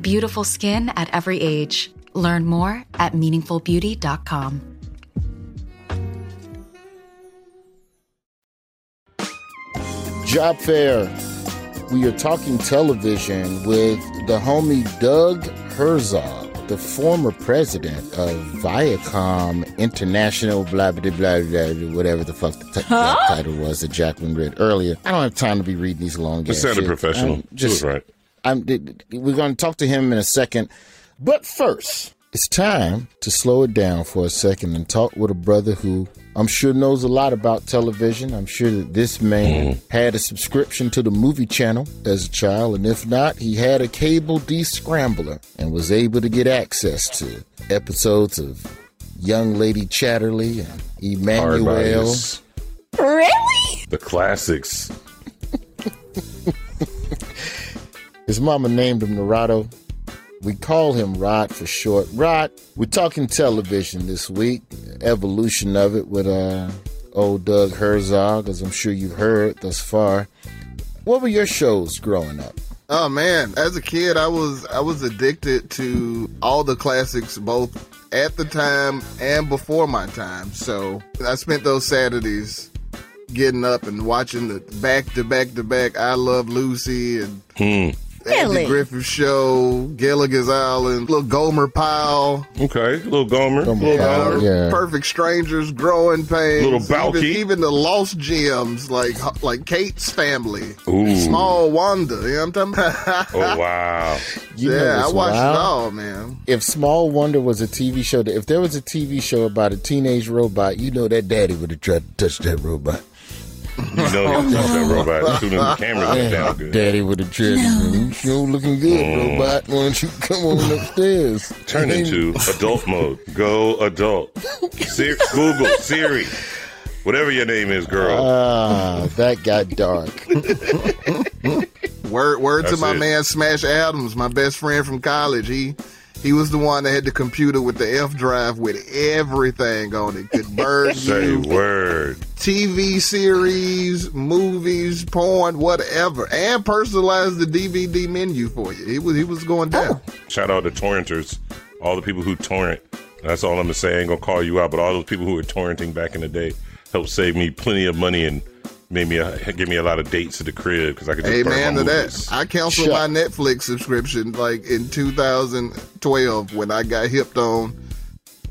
[SPEAKER 8] Beautiful skin at every age. Learn more at meaningfulbeauty.com.
[SPEAKER 1] Job fair. We are talking television with the homie Doug Herzog, the former president of Viacom International, blah, blah, blah, blah, blah whatever the fuck the t-
[SPEAKER 2] Huh?
[SPEAKER 1] title was that Jacqueline read earlier. I don't have time to be reading these long
[SPEAKER 2] It
[SPEAKER 1] ass
[SPEAKER 2] sounded
[SPEAKER 1] shit.
[SPEAKER 2] professional.
[SPEAKER 1] Um, I'm
[SPEAKER 2] She was right.
[SPEAKER 1] I'm, we're going to talk to him in a second. But first, it's time to slow it down for a second and talk with a brother who I'm sure knows a lot about television. I'm sure that this man mm-hmm. had a subscription to the movie channel as a child, and if not, he had a cable descrambler and was able to get access to episodes of Young Lady Chatterley and
[SPEAKER 2] Emmanuelle.
[SPEAKER 6] Really?
[SPEAKER 2] The classics.
[SPEAKER 1] His mama named him Narado. We call him Rod for short. Rod, we're talking television this week, evolution of it with uh, old Doug Herzog, as I'm sure you've heard thus far. What were your shows growing up?
[SPEAKER 3] Oh man, as a kid, I was I was addicted to all the classics, both at the time and before my time. So I spent those Saturdays getting up and watching the back to back to back. I Love Lucy and
[SPEAKER 2] Hmm.
[SPEAKER 3] Andy Griffith Show, Gilligan's Island, little Gomer Pyle.
[SPEAKER 2] Okay, little Gomer.
[SPEAKER 3] Little
[SPEAKER 2] little Gomer.
[SPEAKER 3] Gomer, Perfect Strangers, Growing Pains,
[SPEAKER 2] Little Balki.
[SPEAKER 3] even, even the Lost Gems, like like Kate's Family,
[SPEAKER 2] Ooh.
[SPEAKER 3] Small Wonder. You know what I'm talking about?
[SPEAKER 2] Oh wow.
[SPEAKER 1] You know
[SPEAKER 3] yeah, I watched
[SPEAKER 1] wild?
[SPEAKER 3] it all, man.
[SPEAKER 1] If Small Wonder was a TV show, if there was a TV show about a teenage robot, you know that daddy would have tried to touch that robot.
[SPEAKER 2] You know he touched that robot as soon as the cameras went down good.
[SPEAKER 1] Daddy would have tried to you sure looking good,
[SPEAKER 2] Mm.
[SPEAKER 1] robot. Why don't you come on upstairs?
[SPEAKER 2] Turn into adult mode. Go adult. Siri, Google, Siri. Whatever your name is, girl.
[SPEAKER 1] Ah, that got dark.
[SPEAKER 3] Word, word to my
[SPEAKER 2] it.
[SPEAKER 3] man Smash Adams, my best friend from college. He he was the one that had the computer with the F drive with everything on it. Could burn
[SPEAKER 2] Say
[SPEAKER 3] you,
[SPEAKER 2] word.
[SPEAKER 3] TV series, movies, porn, whatever, and personalize the DVD menu for you. He was he was going down. Oh.
[SPEAKER 2] Shout out to torrenters, all the people who torrent. That's all I'm gonna say. I ain't gonna call you out, but all those people who were torrenting back in the day helped save me plenty of money and made me a, give me a lot of dates to the crib because I could just burn
[SPEAKER 3] Amen to
[SPEAKER 2] movies.
[SPEAKER 3] that. I canceled my Netflix subscription like in 2012 when I got hipped on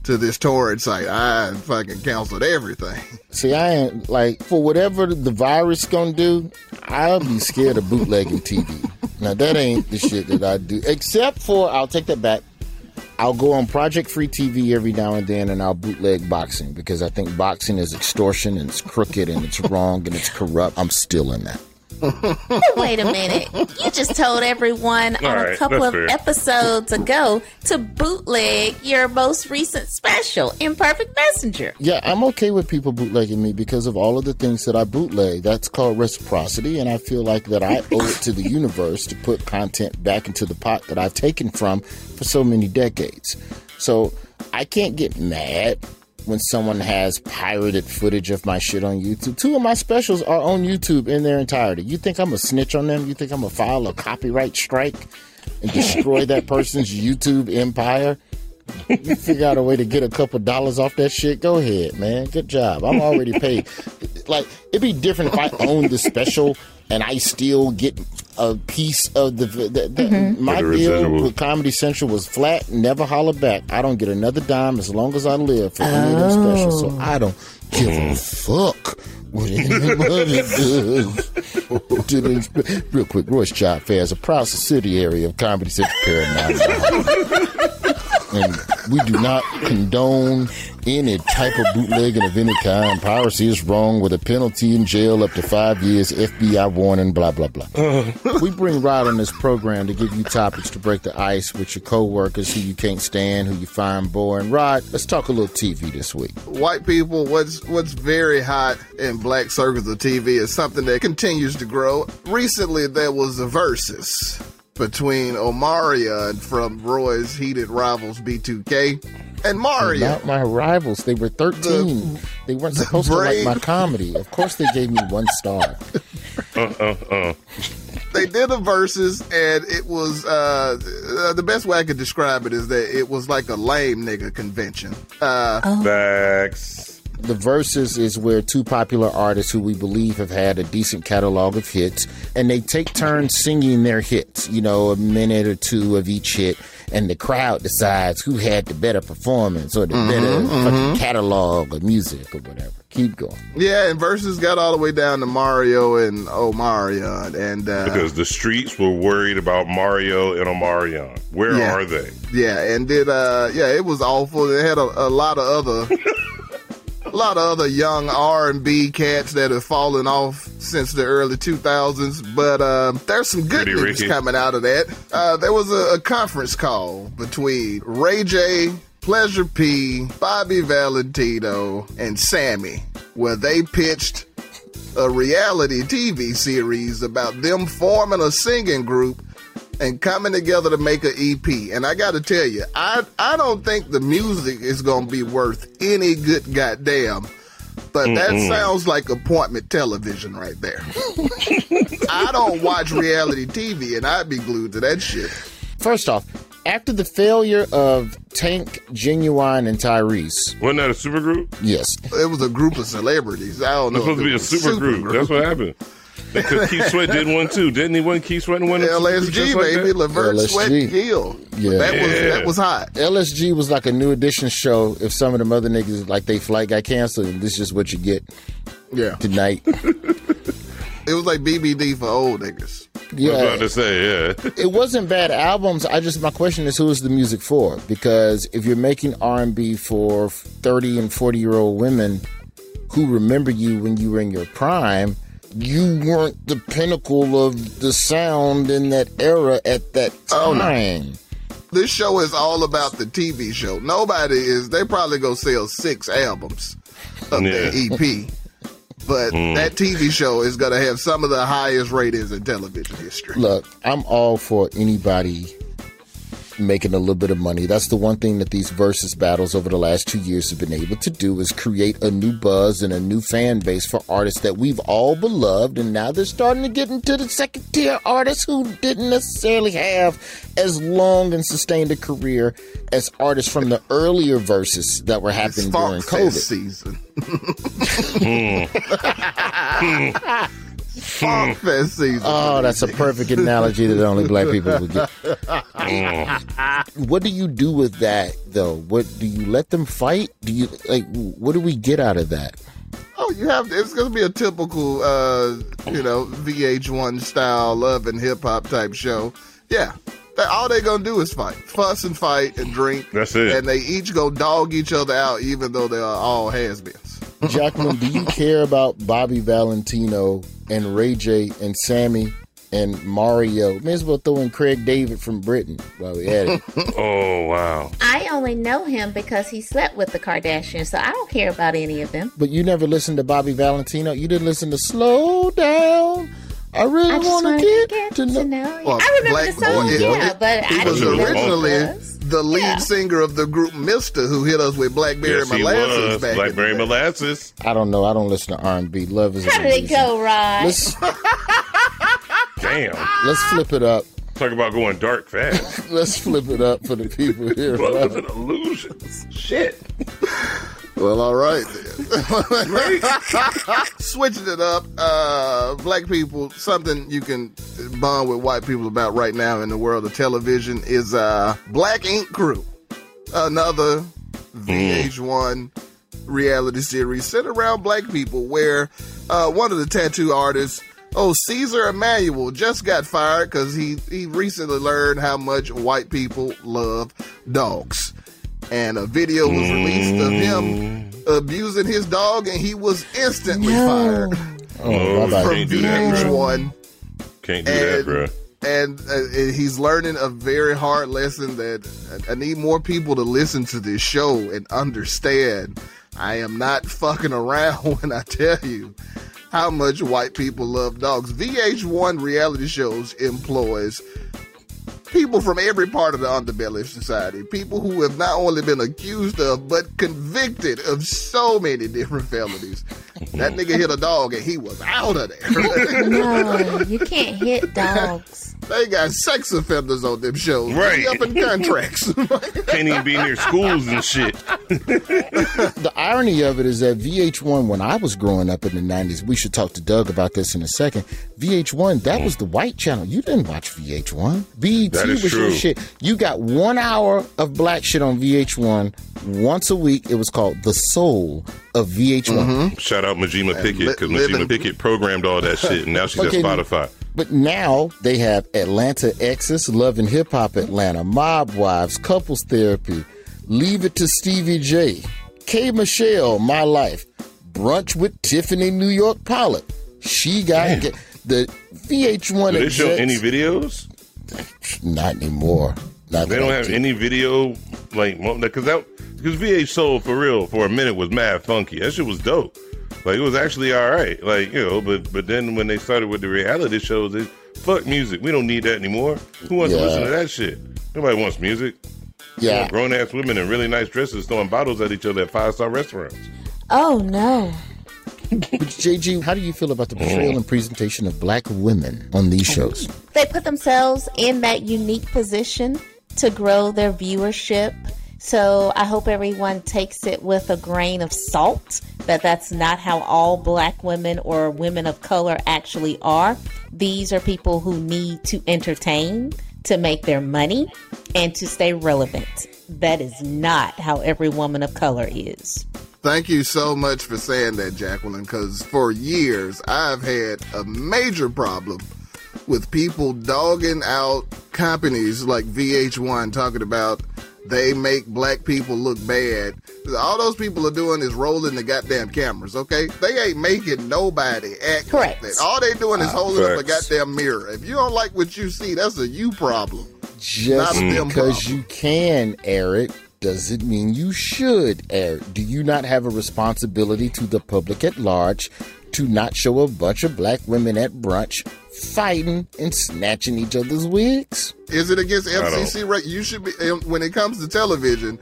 [SPEAKER 3] to this torrent site. I fucking canceled everything.
[SPEAKER 1] See, I ain't like for whatever the virus gonna do. I'll be scared of bootlegging TV. Now that ain't the shit that I do. Except for I'll take that back. I'll go on Project Free TV every now and then, and I'll bootleg boxing because I think boxing is extortion and it's crooked and it's wrong and it's corrupt. I'm still in that.
[SPEAKER 6] Wait a minute. You just told everyone
[SPEAKER 1] All
[SPEAKER 6] on
[SPEAKER 1] right,
[SPEAKER 6] a couple of
[SPEAKER 1] fair.
[SPEAKER 6] episodes ago to bootleg your most recent special, Imperfect Messenger.
[SPEAKER 1] Yeah, I'm okay with people bootlegging me because of all of the things that I bootleg. That's called reciprocity, and I feel like that I owe it to the universe to put content back into the pot that I've taken from for so many decades. So I can't get mad when someone has pirated footage of my shit on YouTube. Two of my specials are on YouTube in their entirety. You think I'm a snitch on them? You think I'm gonna file a copyright strike and destroy that person's YouTube empire? you figure out a way to get a couple dollars off that shit, go ahead, man. Good job. I'm already paid. like it'd be different if I owned the special and I still get a piece of the. the, the
[SPEAKER 2] Mm-hmm.
[SPEAKER 1] My
[SPEAKER 2] the
[SPEAKER 1] deal with Comedy Central was flat. Never holler back. I don't get another dime as long as I live for any of them specials. So I don't give a fuck what anybody does. To Real quick, Roy's Job Fair is a proud subsidiary of Comedy Central Paramount. and we do not condone any type of bootlegging of any kind. Piracy is wrong with a penalty in jail up to five years, FBI warning, blah, blah, blah. we bring Rod on this program to give you topics to break the ice with your coworkers who you can't stand, who you find boring. Rod, let's talk a little TV this week.
[SPEAKER 3] White people, what's what's very hot in black circles of TV is something that continues to grow. Recently, there was a versus between Omarion from Roy's heated rivals B2K and Mario.
[SPEAKER 1] Not my rivals. They were 13. they weren't supposed to like my comedy. Of course, they gave me one star.
[SPEAKER 2] Uh, uh, uh.
[SPEAKER 3] they did a versus and it was uh, uh the best way I could describe it is that it was like a lame nigga convention. Uh
[SPEAKER 2] Facts.
[SPEAKER 1] The verses is where two popular artists who we believe have had a decent catalog of hits, and they take turns singing their hits. You know, a minute or two of each hit, and the crowd decides who had the better performance or the better fucking catalog of music or whatever. Keep going.
[SPEAKER 3] yeah, and verses got all the way down to Mario and Omarion and uh
[SPEAKER 2] Because the streets were worried about Mario and Omarion. Where
[SPEAKER 3] Yeah.
[SPEAKER 2] are they?
[SPEAKER 3] Yeah, and did uh yeah, it was awful. They had a, a lot of other a lot of other young R and B cats that have fallen off since the early two thousands, but uh, there's some good
[SPEAKER 2] Pretty
[SPEAKER 3] news
[SPEAKER 2] Ricky.
[SPEAKER 3] coming out of that. Uh, there was a, a conference call between Ray J, Pleasure P, Bobby Valentino, and Sammie, where they pitched a reality TV series about them forming a singing group and coming together to make an EP. And I got to tell you, I I don't think the music is going to be worth any good goddamn. But that
[SPEAKER 2] Mm-mm.
[SPEAKER 3] sounds like appointment television right there. I don't watch reality TV, and I'd be glued to that shit.
[SPEAKER 1] First off, after the failure of Tank, Ginuwine, and Tyrese,
[SPEAKER 2] Wasn't that a supergroup?
[SPEAKER 1] yes,
[SPEAKER 3] It was a group of celebrities. I don't
[SPEAKER 2] It was
[SPEAKER 3] know.
[SPEAKER 2] supposed to be a
[SPEAKER 3] if it was
[SPEAKER 2] supergroup. That's what happened. Because Keith Sweat did one too, didn't he? One Keith Sweat one.
[SPEAKER 3] LSG baby, Levert
[SPEAKER 1] LSG.
[SPEAKER 3] Sweat Gill.
[SPEAKER 1] Yeah.
[SPEAKER 3] that was that was hot.
[SPEAKER 1] LSG was like a new edition show. If some of them other niggas like they flight got canceled, and this is what you get
[SPEAKER 3] Yeah,
[SPEAKER 1] tonight.
[SPEAKER 3] it was like BBD for old niggas.
[SPEAKER 2] I was
[SPEAKER 1] Yeah,
[SPEAKER 2] about to say, yeah.
[SPEAKER 1] it wasn't bad albums. I just my question is who is the music for? Because if you're making R and B for thirty and forty year old women who remember you when you were in your prime, you weren't the pinnacle of the sound in that era at that
[SPEAKER 3] Oh, no.
[SPEAKER 1] time.
[SPEAKER 3] This show is all about the TV show. Nobody is. They probably go sell six albums of
[SPEAKER 2] Yeah.
[SPEAKER 3] their EP, but hmm. that TV show is going to have some of the highest ratings in television history.
[SPEAKER 1] Look, I'm all for anybody making a little bit of money. That's the one thing that these versus battles over the last two years have been able to do is create a new buzz and a new fan base for artists that we've all beloved. And now they're starting to get into the second tier artists who didn't necessarily have as long and sustained a career as artists from the earlier verses that were happening during COVID.
[SPEAKER 3] season. Hmm. Hmm. Funk Fest season.
[SPEAKER 1] Oh, that's a perfect analogy that only black people would get. what do you do with that, though? What do you let them fight? Do you like? What do we get out of that?
[SPEAKER 3] Oh, you have. It's going to be a typical, uh, you know, VH1 style love and hip hop type show. Yeah. That, all they gonna do is fight, fuss and fight and drink.
[SPEAKER 2] That's it.
[SPEAKER 3] And they each go dog each other out, even though they are all has-beens.
[SPEAKER 1] Jacqueline, do you care about Bobby Valentino and Ray J and Sammie and Mario? May as well throw in Craig David from Britain while we at it.
[SPEAKER 2] Oh wow.
[SPEAKER 6] I only know him because he slept with the Kardashians, so I don't care about any of them.
[SPEAKER 1] But you never listened to Bobby Valentino. You didn't listen to Slow Down. I really
[SPEAKER 6] I just
[SPEAKER 1] want
[SPEAKER 6] wanted
[SPEAKER 1] to
[SPEAKER 6] to
[SPEAKER 1] get
[SPEAKER 6] get
[SPEAKER 1] to know.
[SPEAKER 6] to know you.
[SPEAKER 3] Well,
[SPEAKER 6] I remember
[SPEAKER 3] Black
[SPEAKER 6] the song,
[SPEAKER 3] Boy,
[SPEAKER 6] yeah,
[SPEAKER 3] it-
[SPEAKER 6] but
[SPEAKER 3] He
[SPEAKER 6] I
[SPEAKER 3] was
[SPEAKER 6] didn't know
[SPEAKER 3] originally
[SPEAKER 6] was.
[SPEAKER 3] The lead
[SPEAKER 6] Yeah.
[SPEAKER 3] singer of the group Mista, who hit us with Blackberry
[SPEAKER 2] Yes,
[SPEAKER 3] Molasses
[SPEAKER 2] was.
[SPEAKER 3] back. in
[SPEAKER 2] Blackberry
[SPEAKER 3] the day.
[SPEAKER 2] molasses.
[SPEAKER 1] I don't know. I don't listen to R&B. Love is
[SPEAKER 6] How did it go, Rod?
[SPEAKER 1] Let's
[SPEAKER 2] Damn.
[SPEAKER 1] let's flip it up.
[SPEAKER 2] Talk about going dark fast.
[SPEAKER 1] Let's flip it up for the people here.
[SPEAKER 2] Welcome to the illusions. Shit.
[SPEAKER 3] Well, all right. then. Switching it up, uh, black people, something you can bond with white people about right now in the world of television is uh, Black Ink Crew, another VH1 reality series centered around black people where uh, one of the tattoo artists, oh, Ceaser Emanuel, just got fired because he, he recently learned how much white people love dogs and a video was released of him abusing his dog, and he was instantly fired
[SPEAKER 2] Oh,
[SPEAKER 1] bye-bye.
[SPEAKER 3] from
[SPEAKER 2] can't do that, bro.
[SPEAKER 3] VH1.
[SPEAKER 2] Can't do that, bro.
[SPEAKER 3] and uh, he's learning a very hard lesson that I I need more people to listen to this show and understand. I am not fucking around when I tell you how much white people love dogs. VH1 reality shows employs people from every part of the underbelly of society. People who have not only been accused of, but convicted of so many different felonies. That nigga hit a dog and he was out of there.
[SPEAKER 6] No, you can't hit dogs.
[SPEAKER 3] they got sex offenders on them shows.
[SPEAKER 2] Right.
[SPEAKER 3] Up in contracts.
[SPEAKER 2] Can't even be near schools and shit.
[SPEAKER 1] The irony of it is that VH1, when I was growing up in the 90s, we should talk to Doug about this in a second. VH1, that was the white channel. You didn't watch VH1. BET
[SPEAKER 2] That is
[SPEAKER 1] was your
[SPEAKER 2] true.
[SPEAKER 1] shit. You got one hour of black shit on VH1 once a week. It was called The Soul of VH1. Mm-hmm.
[SPEAKER 2] Shout out Majima
[SPEAKER 3] And
[SPEAKER 2] Pickett
[SPEAKER 3] li-
[SPEAKER 2] because
[SPEAKER 3] living-
[SPEAKER 2] Majima Pickett programmed all that shit, and now she's
[SPEAKER 1] Okay.
[SPEAKER 2] at Spotify.
[SPEAKER 1] But now they have Atlanta Exes, Love and Hip Hop Atlanta, Mob Wives, Couples Therapy, Leave It to Stevie J, K Michelle, My Life, Brunch with Tiffany New York Pollard. She got get, the VH1
[SPEAKER 2] Do they show any videos?
[SPEAKER 1] Not anymore. Not
[SPEAKER 2] They don't have
[SPEAKER 1] can-
[SPEAKER 2] any video like because that because VH Soul for real for a minute was mad funky. That shit was dope. Like it was actually all right. Like you know, but but then when they started with the reality shows, it fuck music. We don't need that anymore. Who wants to listen to that shit? Nobody wants music.
[SPEAKER 1] Yeah.
[SPEAKER 2] grown ass women in really nice dresses throwing bottles at each other at five star restaurants.
[SPEAKER 6] Oh no.
[SPEAKER 1] JG, how do you feel about the portrayal and presentation of black women on these shows?
[SPEAKER 6] They put themselves in that unique position to grow their viewership. So I hope everyone takes it with a grain of salt that that's not how all black women or women of color actually are. These are people who need to entertain to make their money and to stay relevant. That is not how every woman of color is.
[SPEAKER 3] Thank you so much for saying that, Jacqueline, because for years I've had a major problem with people dogging out companies like VH1 talking about they make black people look bad. All those people are doing is rolling the goddamn cameras, okay? They ain't making nobody act
[SPEAKER 6] Correct.
[SPEAKER 3] like that. All they doing is ah, holding up a goddamn mirror. If you don't like what you see, that's a you problem.
[SPEAKER 1] Just
[SPEAKER 3] Not a them
[SPEAKER 1] because you can air it mean you should air. Do you not have a responsibility to the public at large to not show a bunch of black women at brunch fighting and snatching each other's wigs?
[SPEAKER 3] Is it against
[SPEAKER 2] don't.
[SPEAKER 3] FCC? Right? You should be when it comes to television.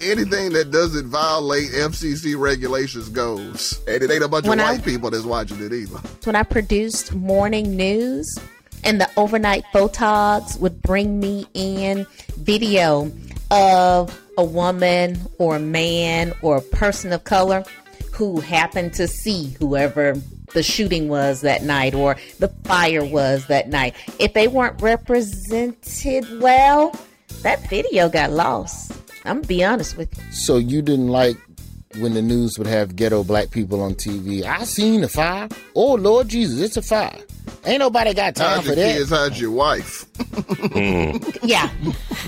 [SPEAKER 3] Anything that doesn't violate FCC regulations goes, and it ain't a bunch
[SPEAKER 6] When
[SPEAKER 3] of
[SPEAKER 6] I-
[SPEAKER 3] white people that's watching it either.
[SPEAKER 6] when I produced morning news and the overnight photogs would bring me in video of a woman or a man or a person of color who happened to see whoever the shooting was that night or the fire was that night. If they weren't represented well, that video got lost. I'm gonna be honest with you.
[SPEAKER 1] So you didn't like when the news would have ghetto black people on TV. I seen the fire. Oh Lord Jesus, it's a fire. Ain't nobody got time
[SPEAKER 3] How's
[SPEAKER 1] for
[SPEAKER 3] your
[SPEAKER 1] that.
[SPEAKER 3] kids? How's your wife?
[SPEAKER 6] Yeah,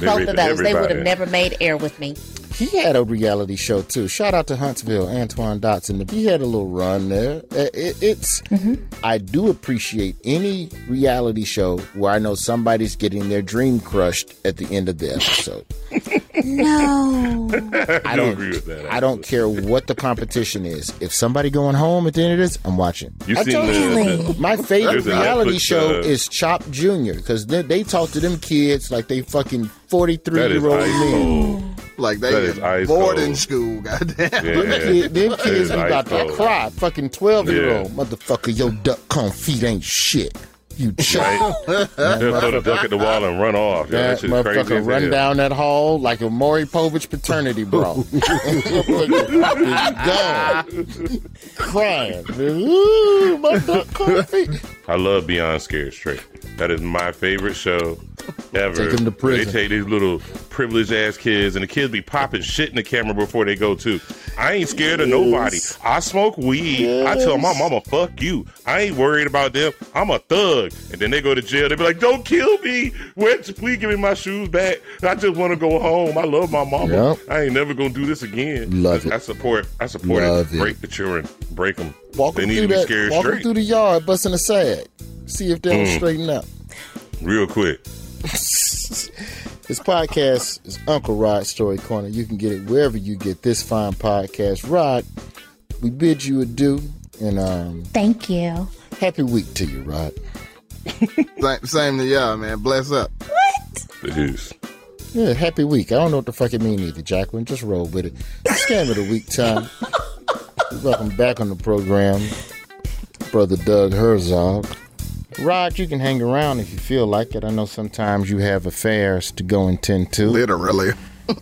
[SPEAKER 6] both of those. They would have never made air with me.
[SPEAKER 1] He had a reality show too. Shout out to Huntsville, Antoine Dodson. If he had a little run there. Uh, It, it's. I do appreciate any reality show where I know somebody's getting their dream crushed at the end of the episode.
[SPEAKER 6] No.
[SPEAKER 2] I don't agree with that.
[SPEAKER 1] I don't care what the competition is. If somebody going home at the end of this, I'm watching.
[SPEAKER 2] You
[SPEAKER 6] I
[SPEAKER 2] seen
[SPEAKER 6] told
[SPEAKER 2] the, the-
[SPEAKER 1] My favorite reality
[SPEAKER 2] Netflix,
[SPEAKER 1] show
[SPEAKER 2] uh,
[SPEAKER 1] is Chopped Junior because they, they talk to them kids like they fucking 43 year old men.
[SPEAKER 3] Like they
[SPEAKER 2] That is
[SPEAKER 3] in
[SPEAKER 2] ice
[SPEAKER 3] boarding
[SPEAKER 2] cold.
[SPEAKER 3] school, goddamn.
[SPEAKER 2] Yeah.
[SPEAKER 1] Them, kid, them kids be about
[SPEAKER 2] ice
[SPEAKER 1] to cry. Fucking 12 year old.
[SPEAKER 2] Yeah.
[SPEAKER 1] Motherfucker, your duck confit ain't shit. You
[SPEAKER 2] Right? They'll throw the duck at the wall and run off. Yeah,
[SPEAKER 1] That
[SPEAKER 2] that crazy.
[SPEAKER 1] motherfucker run
[SPEAKER 2] hell.
[SPEAKER 1] down that hall like a Maury Povich paternity bro. Gone. Crying. Ooh, my coffee.
[SPEAKER 2] I love Beyond Scared Straight. That is my favorite show ever.
[SPEAKER 1] Take 'em to prison.
[SPEAKER 2] They take these little privileged ass kids, and the kids be popping shit in the camera before they go too. I ain't scared of nobody. I smoke weed. I tell my mama, "Fuck you." I ain't worried about them. I'm a thug. And then they go to jail. They be like, "Don't kill me. Where? Please give me my shoes back. I just want to go home. I love my mama.
[SPEAKER 1] Yep.
[SPEAKER 2] I ain't never gonna do this again."
[SPEAKER 1] Love it.
[SPEAKER 2] I support. I support
[SPEAKER 1] Love
[SPEAKER 2] it.
[SPEAKER 1] it.
[SPEAKER 2] Break the children. Break them.
[SPEAKER 1] Walk
[SPEAKER 2] they
[SPEAKER 1] them
[SPEAKER 2] need
[SPEAKER 1] through
[SPEAKER 2] to be
[SPEAKER 1] that.
[SPEAKER 2] scared
[SPEAKER 1] Walk them
[SPEAKER 2] straight.
[SPEAKER 1] through the yard, busting a sag. See if they'll
[SPEAKER 2] Mm.
[SPEAKER 1] straighten up.
[SPEAKER 2] Real quick.
[SPEAKER 1] This podcast is Uncle Rod Story Corner. You can get it wherever you get this fine podcast. Rod, we bid you adieu and um
[SPEAKER 6] Thank you.
[SPEAKER 1] happy week to you, Rod.
[SPEAKER 3] Same, same to y'all, man. Bless up. What?
[SPEAKER 2] Peace.
[SPEAKER 1] Yeah, happy week. I don't know what the fuck it mean either, Jacqueline. Just roll with it. Scam of the week time. Welcome back on the program, brother Doug Herzog. Rod, you can hang around if you feel like it. I know sometimes you have affairs to go and tend to.
[SPEAKER 3] Literally.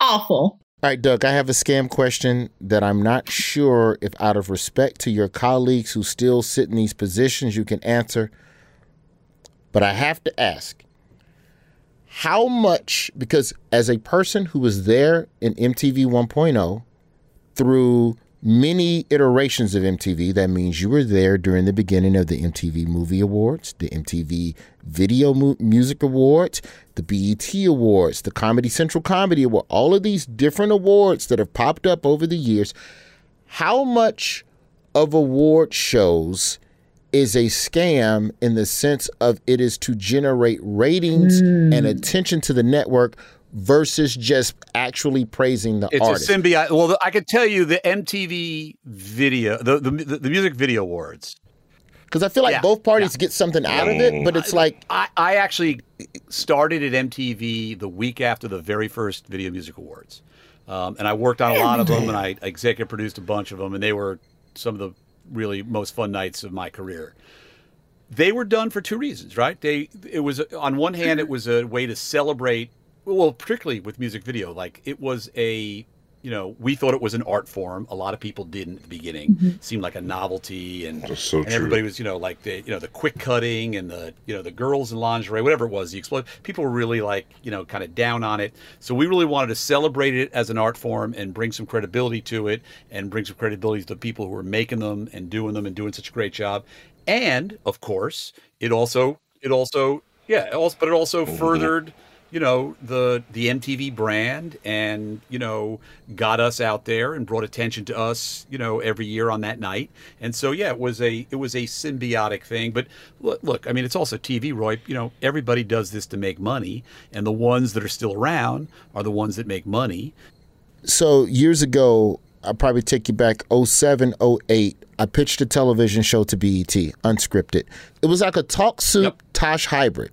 [SPEAKER 6] Awful.
[SPEAKER 1] All right, Doug, I have a scam question that I'm not sure if, out of respect to your colleagues who still sit in these positions, you can answer. But I have to ask how much, because as a person who was there in MTV 1.0 through many iterations of MTV, that means you were there during the beginning of the MTV Movie Awards, the MTV Video Mu- Music Awards, the BET Awards, the Comedy Central Comedy Award, all of these different awards that have popped up over the years. How much of award shows is a scam in the sense of it is to generate ratings hmm. and attention to the network versus just actually praising the
[SPEAKER 7] It's
[SPEAKER 1] artist?
[SPEAKER 7] a symbiote. Well, I could tell you the MTV video, the the, the music video awards.
[SPEAKER 1] Because I feel like
[SPEAKER 7] Yeah,
[SPEAKER 1] both parties get something out of it, but it's like
[SPEAKER 7] I, I actually started at MTV the week after the very first Video Music Awards, um, and I worked on a lot of them, and I executive produced a bunch of them, and they were some of the really most fun nights of my career. They were done for two reasons, right? They it was on one hand it was a way to celebrate, well, particularly with music video, like it was a you know, we thought it was an art form. A lot of people didn't at the beginning.
[SPEAKER 2] Mhm.
[SPEAKER 7] Seemed like a novelty, and,
[SPEAKER 2] That's so
[SPEAKER 7] and
[SPEAKER 2] true.
[SPEAKER 7] everybody was, you know, like the you know the quick cutting and the you know the girls in lingerie, whatever it was. The explode. People were really like you know kind of down on it. So we really wanted to celebrate it as an art form and bring some credibility to it, and bring some credibility to the people who were making them and doing them and doing such a great job. And of course, it also it also yeah, it also, but it also furthered you know the the MTV brand and you know got us out there and brought attention to us you know every year on that night and so yeah it was a it was a symbiotic thing but look, look I mean it's also TV Roy you know everybody does this to make money and the ones that are still around are the ones that make money
[SPEAKER 1] so years ago, I'll probably take you back 07, 08. I pitched a television show to BET, unscripted. It was like a talk soup Tosh hybrid.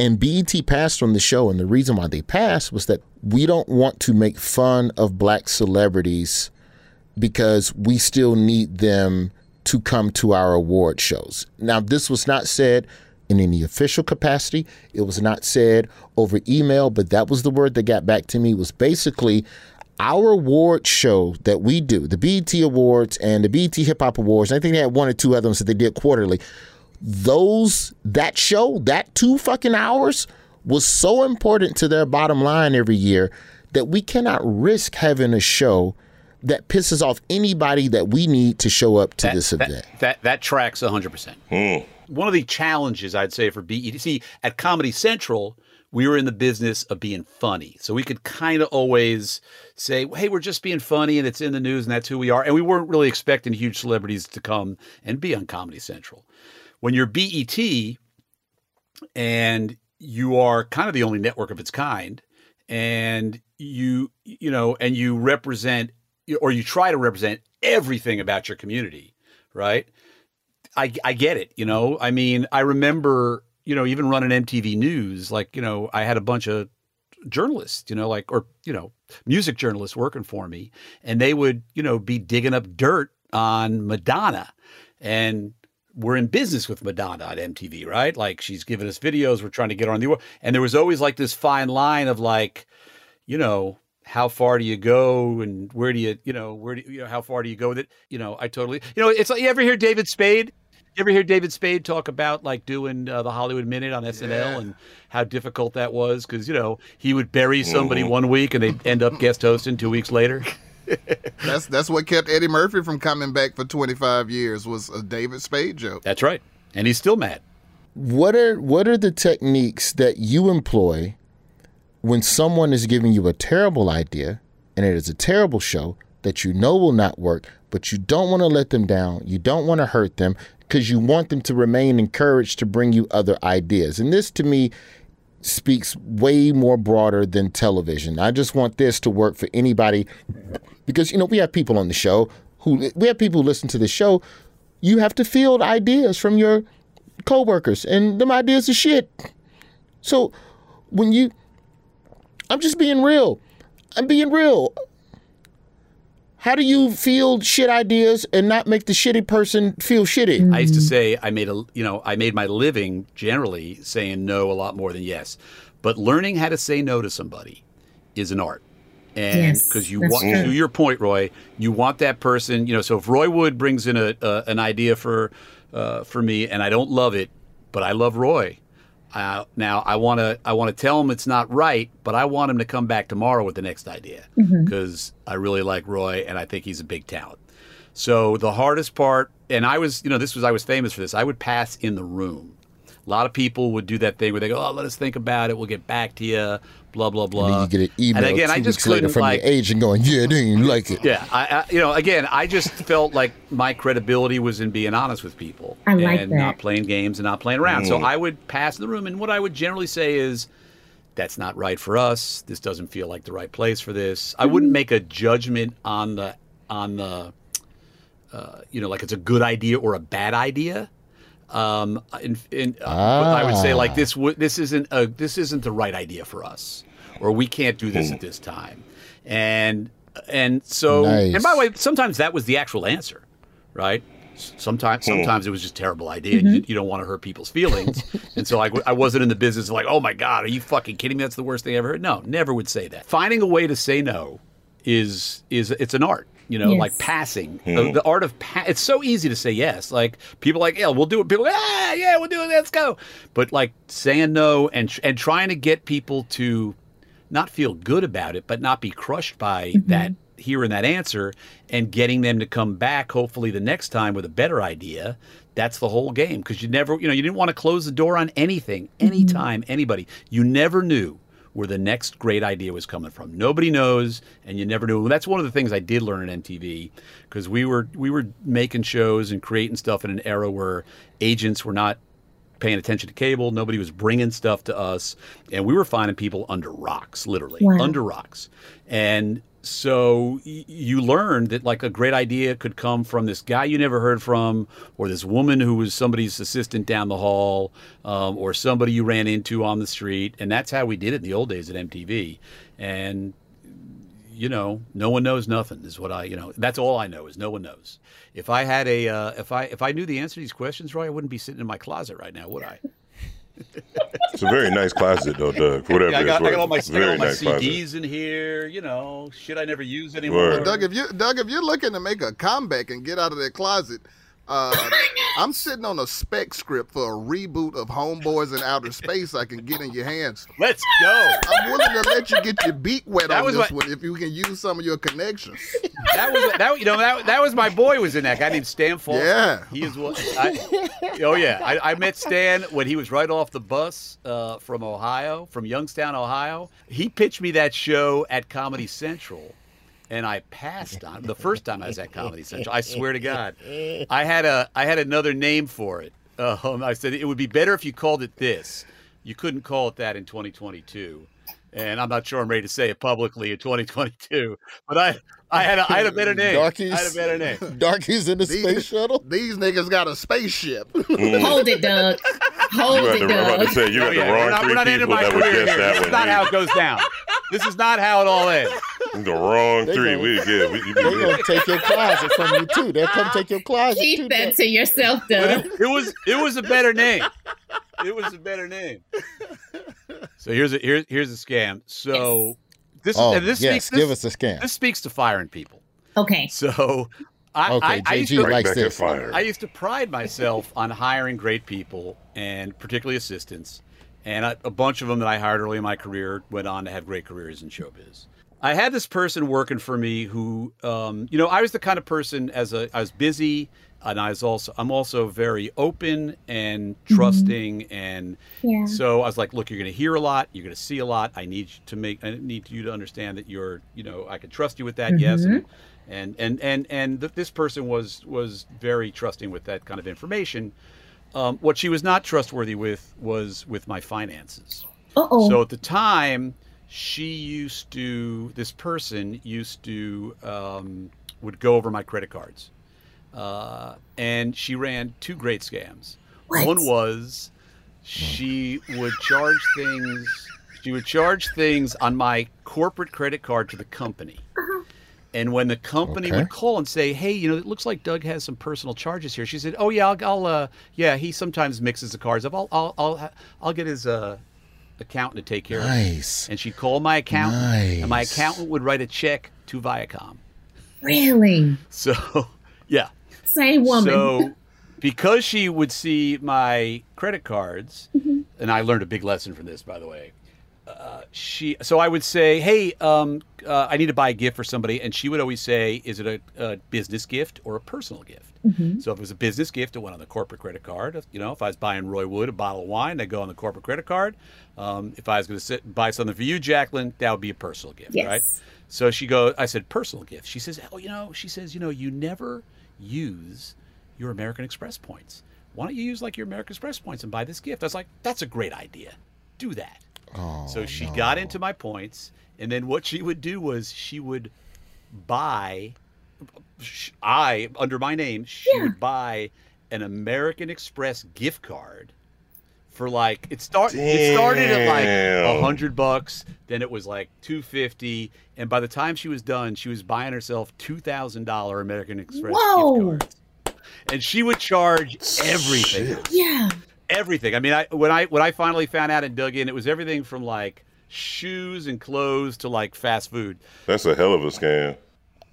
[SPEAKER 1] And BET passed on the show. And the reason why they passed was that we don't want to make fun of black celebrities because we still need them to come to our award shows. Now, this was not said in any official capacity. It was not said over email, but that was the word that got back to me was basically our award show that we do, the BET Awards and the BET Hip Hop Awards. I think they had one or two others that they did quarterly. Those that show, that two fucking hours was so important to their bottom line every year that we cannot risk having a show that pisses off anybody that we need to show up to this event.
[SPEAKER 7] that that tracks 100% hmm. one of the challenges I'd say for BET see at Comedy Central we were in the business of being funny. So we could kind of always say, hey, we're just being funny and it's in the news and that's who we are. And we weren't really expecting huge celebrities to come and be on Comedy Central. When you're BET and you are kind of the only network of its kind and you, you know, and you represent or you try to represent everything about your community, right? I, I get it. You know, I mean, I remember, you know, even running MTV News, like, you know, I had a bunch of journalists, you know, like, or, you know, music journalists working for me, and they would, you know, be digging up dirt on Madonna, and we're in business with Madonna at MTV, right? Like she's giving us videos. We're trying to get her on the and there was always like this fine line of like, you know, how far do you go and where do you, you know, where do you, you know, how far do you go with it? You know, I totally, you know, it's like you ever hear David Spade? You ever hear David Spade talk about like doing uh, the Hollywood Minute on SNL
[SPEAKER 3] Yeah.
[SPEAKER 7] and how difficult that was? Because you know he would bury somebody
[SPEAKER 2] Mhm.
[SPEAKER 7] one week and they'd end up guest hosting two weeks later.
[SPEAKER 3] That's that's what kept Eddie Murphy from coming back for 25 years was a David Spade joke.
[SPEAKER 7] That's right, and he's still mad.
[SPEAKER 1] What are what are the techniques that you employ when someone is giving you a terrible idea and it is a terrible show that you know will not work, but you don't want to let them down, you don't want to hurt them because you want them to remain encouraged to bring you other ideas. And this to me speaks way more broader than television. I just want this to work for anybody because you know we have people on the show who we have people who listen to the show. You have to field ideas from your coworkers, and them ideas are shit. So when you, I'm just being real. I'm being real. How do you field shit ideas and not make the shitty person feel shitty?
[SPEAKER 7] I used to say I made a you know I made my living generally saying no a lot more than yes, but learning how to say no to somebody is an art. And
[SPEAKER 6] Yes,
[SPEAKER 7] because you
[SPEAKER 6] that's
[SPEAKER 7] want
[SPEAKER 6] true.
[SPEAKER 7] to your point, Roy, you want that person. You know, so if Roy Wood brings in a, a an idea for uh, for me, and I don't love it, but I love Roy. Uh, now I want to I want to tell him it's not right, but I want him to come back tomorrow with the next idea because I really like Roy and I think he's a big talent. So the hardest part, and I was, you know, this was I was famous for this. I would pass in the room. A lot of people would do that thing where they go, "Oh, let us think about it. We'll get back to you." Blah blah blah.
[SPEAKER 1] And then you get an email
[SPEAKER 7] And again,
[SPEAKER 1] two
[SPEAKER 7] I just
[SPEAKER 1] weeks later
[SPEAKER 7] couldn't
[SPEAKER 1] from
[SPEAKER 7] like.
[SPEAKER 1] your agent going, "Yeah, they ain't like it."
[SPEAKER 7] Yeah, I, I, you know, again, I just felt like my credibility was in being honest with people
[SPEAKER 6] I like
[SPEAKER 7] and
[SPEAKER 6] that.
[SPEAKER 7] not playing games and not playing around. So
[SPEAKER 2] Mm.
[SPEAKER 7] I would pass the room, and what I would generally say is, "That's not right for us. This doesn't feel like the right place for this." I
[SPEAKER 6] Mm-hmm.
[SPEAKER 7] wouldn't make a judgment on the on the, uh, you know, like it's a good idea or a bad idea. Um, and, and uh, but I would say like
[SPEAKER 1] Ah.
[SPEAKER 7] this would this isn't a this isn't the right idea for us, or we can't do
[SPEAKER 2] Hmm.
[SPEAKER 7] this at this time, and and so
[SPEAKER 1] Nice.
[SPEAKER 7] and by the way, sometimes that was the actual answer, right? Sometimes,
[SPEAKER 2] Hmm.
[SPEAKER 7] sometimes it was just a terrible idea. and You, you don't want to hurt people's feelings, and so like I wasn't in the business of like, oh my god, are you fucking kidding me? That's the worst thing I ever heard. No, never would say that. Finding a way to say no is is it's an art. You know,
[SPEAKER 6] Yes.
[SPEAKER 7] like passing the, the art of pa- it's so easy to say yes. Like people are like yeah, we'll do it. People are like, ah yeah, we'll do it. Let's go. But like saying no and and trying to get people to not feel good about it, but not be crushed by mm-hmm. that hearing that answer and getting them to come back hopefully the next time with a better idea. That's the whole game because you never, you know, you didn't want to close the door on anything, mm-hmm. anytime, anybody. You never knew where the next great idea was coming from. Nobody knows, and you never knew. That's one of the things I did learn at MTV because we were we were making shows and creating stuff in an era where agents were not paying attention to cable. Nobody was bringing stuff to us, and we were finding people under rocks, literally
[SPEAKER 6] Wow.
[SPEAKER 7] under rocks. And so you learned that like a great idea could come from this guy you never heard from, or this woman who was somebody's assistant down the hall, um, or somebody you ran into on the street. And that's how we did it in the old days at MTV. And you know, no one knows nothing is what I, you know, that's all I know is no one knows. If I had a, uh, if I, if I knew the answer to these questions, Roy, I wouldn't be sitting in my closet right now, would I?
[SPEAKER 2] It's a very nice closet, though, Doug. Whatever
[SPEAKER 7] Yeah, I got,
[SPEAKER 2] it's
[SPEAKER 7] I got all my, I got all
[SPEAKER 2] very
[SPEAKER 7] my
[SPEAKER 2] nice
[SPEAKER 7] CDs
[SPEAKER 2] closet.
[SPEAKER 7] in here, you know, shit I never use anymore.
[SPEAKER 2] Word.
[SPEAKER 3] Doug, if you Doug, if you're looking to make a comeback and get out of that closet, uh, I'm sitting on a spec script for a reboot of Homeboys in Outer Space. I can get in your hands.
[SPEAKER 7] Let's go.
[SPEAKER 3] I'm willing to let you get your beak wet
[SPEAKER 7] That
[SPEAKER 3] on this
[SPEAKER 7] what-
[SPEAKER 3] one if you can use some of your connections.
[SPEAKER 7] That was that. You know that that was my boy was in that guy named Stan.
[SPEAKER 3] Yeah.
[SPEAKER 7] he is what. I, oh yeah, I, I met Stan when he was right off the bus uh, from Ohio, from Youngstown, Ohio. He pitched me that show at Comedy Central, and I passed on the first time I was at Comedy Central. I swear to God, I had a I had another name for it. Um, I said it would be better if you called it this. You couldn't call it that in 2022. And I'm not sure I'm ready to say it publicly in 2022, but I, I had a, I had a better name.
[SPEAKER 1] Darkies.
[SPEAKER 7] I had a better name.
[SPEAKER 1] Darkies in the
[SPEAKER 3] These-
[SPEAKER 1] space shuttle.
[SPEAKER 3] These niggas got a spaceship.
[SPEAKER 2] Mm.
[SPEAKER 6] Hold it, Doug. Hold
[SPEAKER 2] You
[SPEAKER 6] it,
[SPEAKER 2] the, I'm about to
[SPEAKER 6] Doug.
[SPEAKER 2] say you got
[SPEAKER 7] Oh,
[SPEAKER 2] the
[SPEAKER 7] yeah,
[SPEAKER 2] wrong
[SPEAKER 7] we're not,
[SPEAKER 2] three
[SPEAKER 7] we're not ending
[SPEAKER 2] people
[SPEAKER 7] my
[SPEAKER 2] that would
[SPEAKER 7] career
[SPEAKER 2] guess that
[SPEAKER 7] This
[SPEAKER 2] one.
[SPEAKER 7] is not how it goes down. This is not how it all ends.
[SPEAKER 2] The wrong
[SPEAKER 1] They
[SPEAKER 2] three.
[SPEAKER 1] gonna-
[SPEAKER 2] We good. We, we
[SPEAKER 1] They're
[SPEAKER 2] good.
[SPEAKER 1] gonna take your closet from you too. They'll come take your closet too.
[SPEAKER 6] Keep that
[SPEAKER 1] Doug.
[SPEAKER 6] to yourself,
[SPEAKER 7] But
[SPEAKER 6] Doug.
[SPEAKER 7] it, it was it was a better name. It was a better name. So here's a here's here's a scam. So this
[SPEAKER 1] Oh,
[SPEAKER 7] and this
[SPEAKER 1] yes,
[SPEAKER 7] speaks,
[SPEAKER 1] give
[SPEAKER 7] this,
[SPEAKER 1] us a scam.
[SPEAKER 7] This speaks to firing people.
[SPEAKER 6] Okay.
[SPEAKER 7] So I,
[SPEAKER 1] Okay,
[SPEAKER 7] I, I used
[SPEAKER 1] JG
[SPEAKER 7] to,
[SPEAKER 1] likes
[SPEAKER 2] back
[SPEAKER 1] this.
[SPEAKER 2] fire.
[SPEAKER 7] I used to pride myself on hiring great people and particularly assistants. And I, a bunch of them that I hired early in my career went on to have great careers in showbiz. I had this person working for me who, um, you know, I was the kind of person as a I was busy and I was also I'm also very open and trusting and
[SPEAKER 6] Yeah.
[SPEAKER 7] so I was like, look, you're going to hear a lot, you're going to see a lot. I need to make I need you to understand that you're, you know, I can trust you with that. Yes. And and and and, and th- this person was was very trusting with that kind of information. Um, what she was not trustworthy with was with my finances.
[SPEAKER 6] Uh oh.
[SPEAKER 7] So at the time, she used to, this person used to, um, would go over my credit cards. Uh, and she ran two great scams.
[SPEAKER 6] What?
[SPEAKER 7] One was she would charge things, she would charge things on my corporate credit card to the company. And when the company
[SPEAKER 1] Okay.
[SPEAKER 7] would call and say, "Hey, you know, it looks like Doug has some personal charges here," she said, "Oh yeah, I'll, I'll uh, yeah, he sometimes mixes the cards up. I'll, I'll, I'll, I'll get his uh, accountant to take care of it."
[SPEAKER 1] Nice.
[SPEAKER 7] And she'd call my accountant, and my accountant would write a check to Viacom.
[SPEAKER 6] really?
[SPEAKER 7] So, yeah.
[SPEAKER 6] Same woman.
[SPEAKER 7] So, because she would see my credit cards,
[SPEAKER 6] Mm-hmm.
[SPEAKER 7] and I learned a big lesson from this, by the way. Uh, she so I would say, "Hey, um, uh, I need to buy a gift for somebody," and she would always say, "Is it a, a business gift or a personal gift?"
[SPEAKER 6] Mm-hmm.
[SPEAKER 7] So if it was a business gift, it went on the corporate credit card. You know, if I was buying Roy Wood a bottle of wine, that'd go on the corporate credit card. Um, if I was going to sit buy something for you, Jacqueline, that would be a personal gift,
[SPEAKER 6] Yes.
[SPEAKER 7] right? So she goes, I said, personal gift. She says, oh, you know, she says, you know, you never use your American Express points. Why don't you use like your American Express points and buy this gift? I was like, that's a great idea. Do that.
[SPEAKER 1] Oh,
[SPEAKER 7] so she got into my points, and then what she would do was she would buy, I under my name, she would buy an American Express gift card for like it start it started at like a hundred bucks, then it was like two fifty, and by the time she was done, she was buying herself two thousand dollar American Express
[SPEAKER 6] Whoa.
[SPEAKER 7] gift cards, and she would charge everything
[SPEAKER 6] Yeah.
[SPEAKER 7] everything. I mean, I when I when I finally found out and dug in, it was everything from like shoes and clothes to like fast food.
[SPEAKER 2] That's a hell of a scam.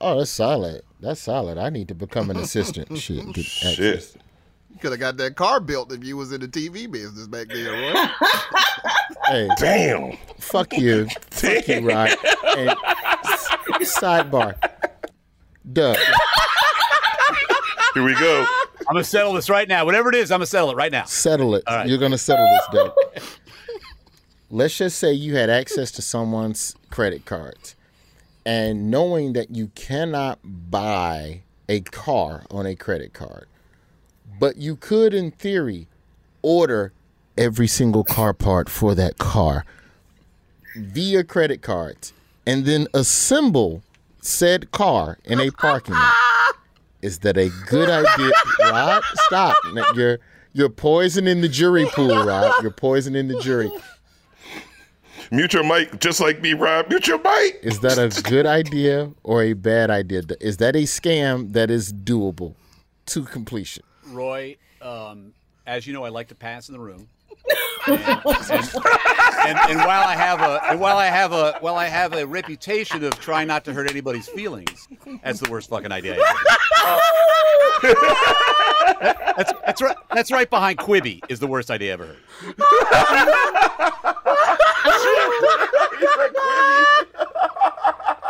[SPEAKER 1] Oh, that's solid. That's solid. I need to become an assistant. Shit. Get
[SPEAKER 2] Shit.
[SPEAKER 1] Access.
[SPEAKER 3] You could have got that car built if you was in the TV business back then, right?
[SPEAKER 1] Hey,
[SPEAKER 2] Damn.
[SPEAKER 1] fuck you. Fuck you, Rod. And s- sidebar. Doug,
[SPEAKER 2] Here we go.
[SPEAKER 7] I'm gonna settle this right now. Whatever it is, I'm gonna settle it right now.
[SPEAKER 1] settle it.
[SPEAKER 7] right.
[SPEAKER 1] You're gonna settle this, Doug. Let's just say you had access to someone's credit cards, and knowing that you cannot buy a car on a credit card, but you could, in theory, order every single car part for that car via credit cards, and then assemble said car in a parking lot. Is that a good idea? Rod, stop. You're you're poisoning the jury pool, Rod. You're poisoning the jury.
[SPEAKER 2] Mute your mic, just like me, Rob. Mute your mic.
[SPEAKER 1] Is that a good idea or a bad idea? Is that a scam that is doable to completion?
[SPEAKER 7] Roy, um, as you know, I like to pass in the room. And, and, and, and while I have a and while I have a while I have a reputation of trying not to hurt anybody's feelings, that's the worst fucking idea. I ever heard. that's that's right. That's right behind Quibi is the worst idea I ever heard.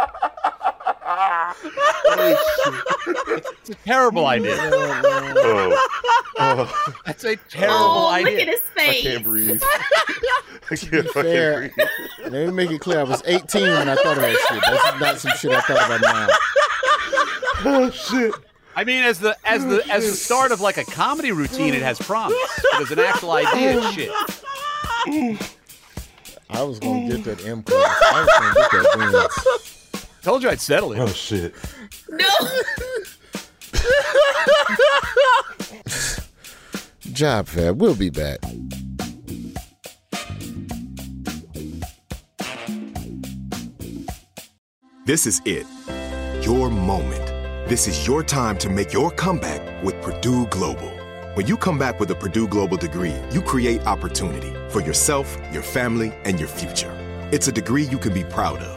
[SPEAKER 7] It's a terrible idea.
[SPEAKER 2] Oh, oh. oh.
[SPEAKER 7] That's a terrible
[SPEAKER 6] Oh,
[SPEAKER 7] idea.
[SPEAKER 6] look at his face.
[SPEAKER 2] I can't breathe. I can't,
[SPEAKER 1] Fair.
[SPEAKER 2] breathe.
[SPEAKER 1] Let me make it clear. I was 18 when I thought of that shit. That's not some shit I thought about now.
[SPEAKER 2] Oh shit.
[SPEAKER 7] I mean, as the as the as the oh, start of like a comedy routine, it has promise. But as an actual idea, it's shit. Mm.
[SPEAKER 1] I was gonna get that M. I was gonna get that Benz.
[SPEAKER 7] Told you I'd settle it.
[SPEAKER 2] Oh shit.
[SPEAKER 6] No.
[SPEAKER 1] Job fair. We'll be back.
[SPEAKER 9] This is it. Your moment. This is your time to make your comeback with Purdue Global. When you come back with a Purdue Global degree, you create opportunity for yourself, your family, and your future. It's a degree you can be proud of,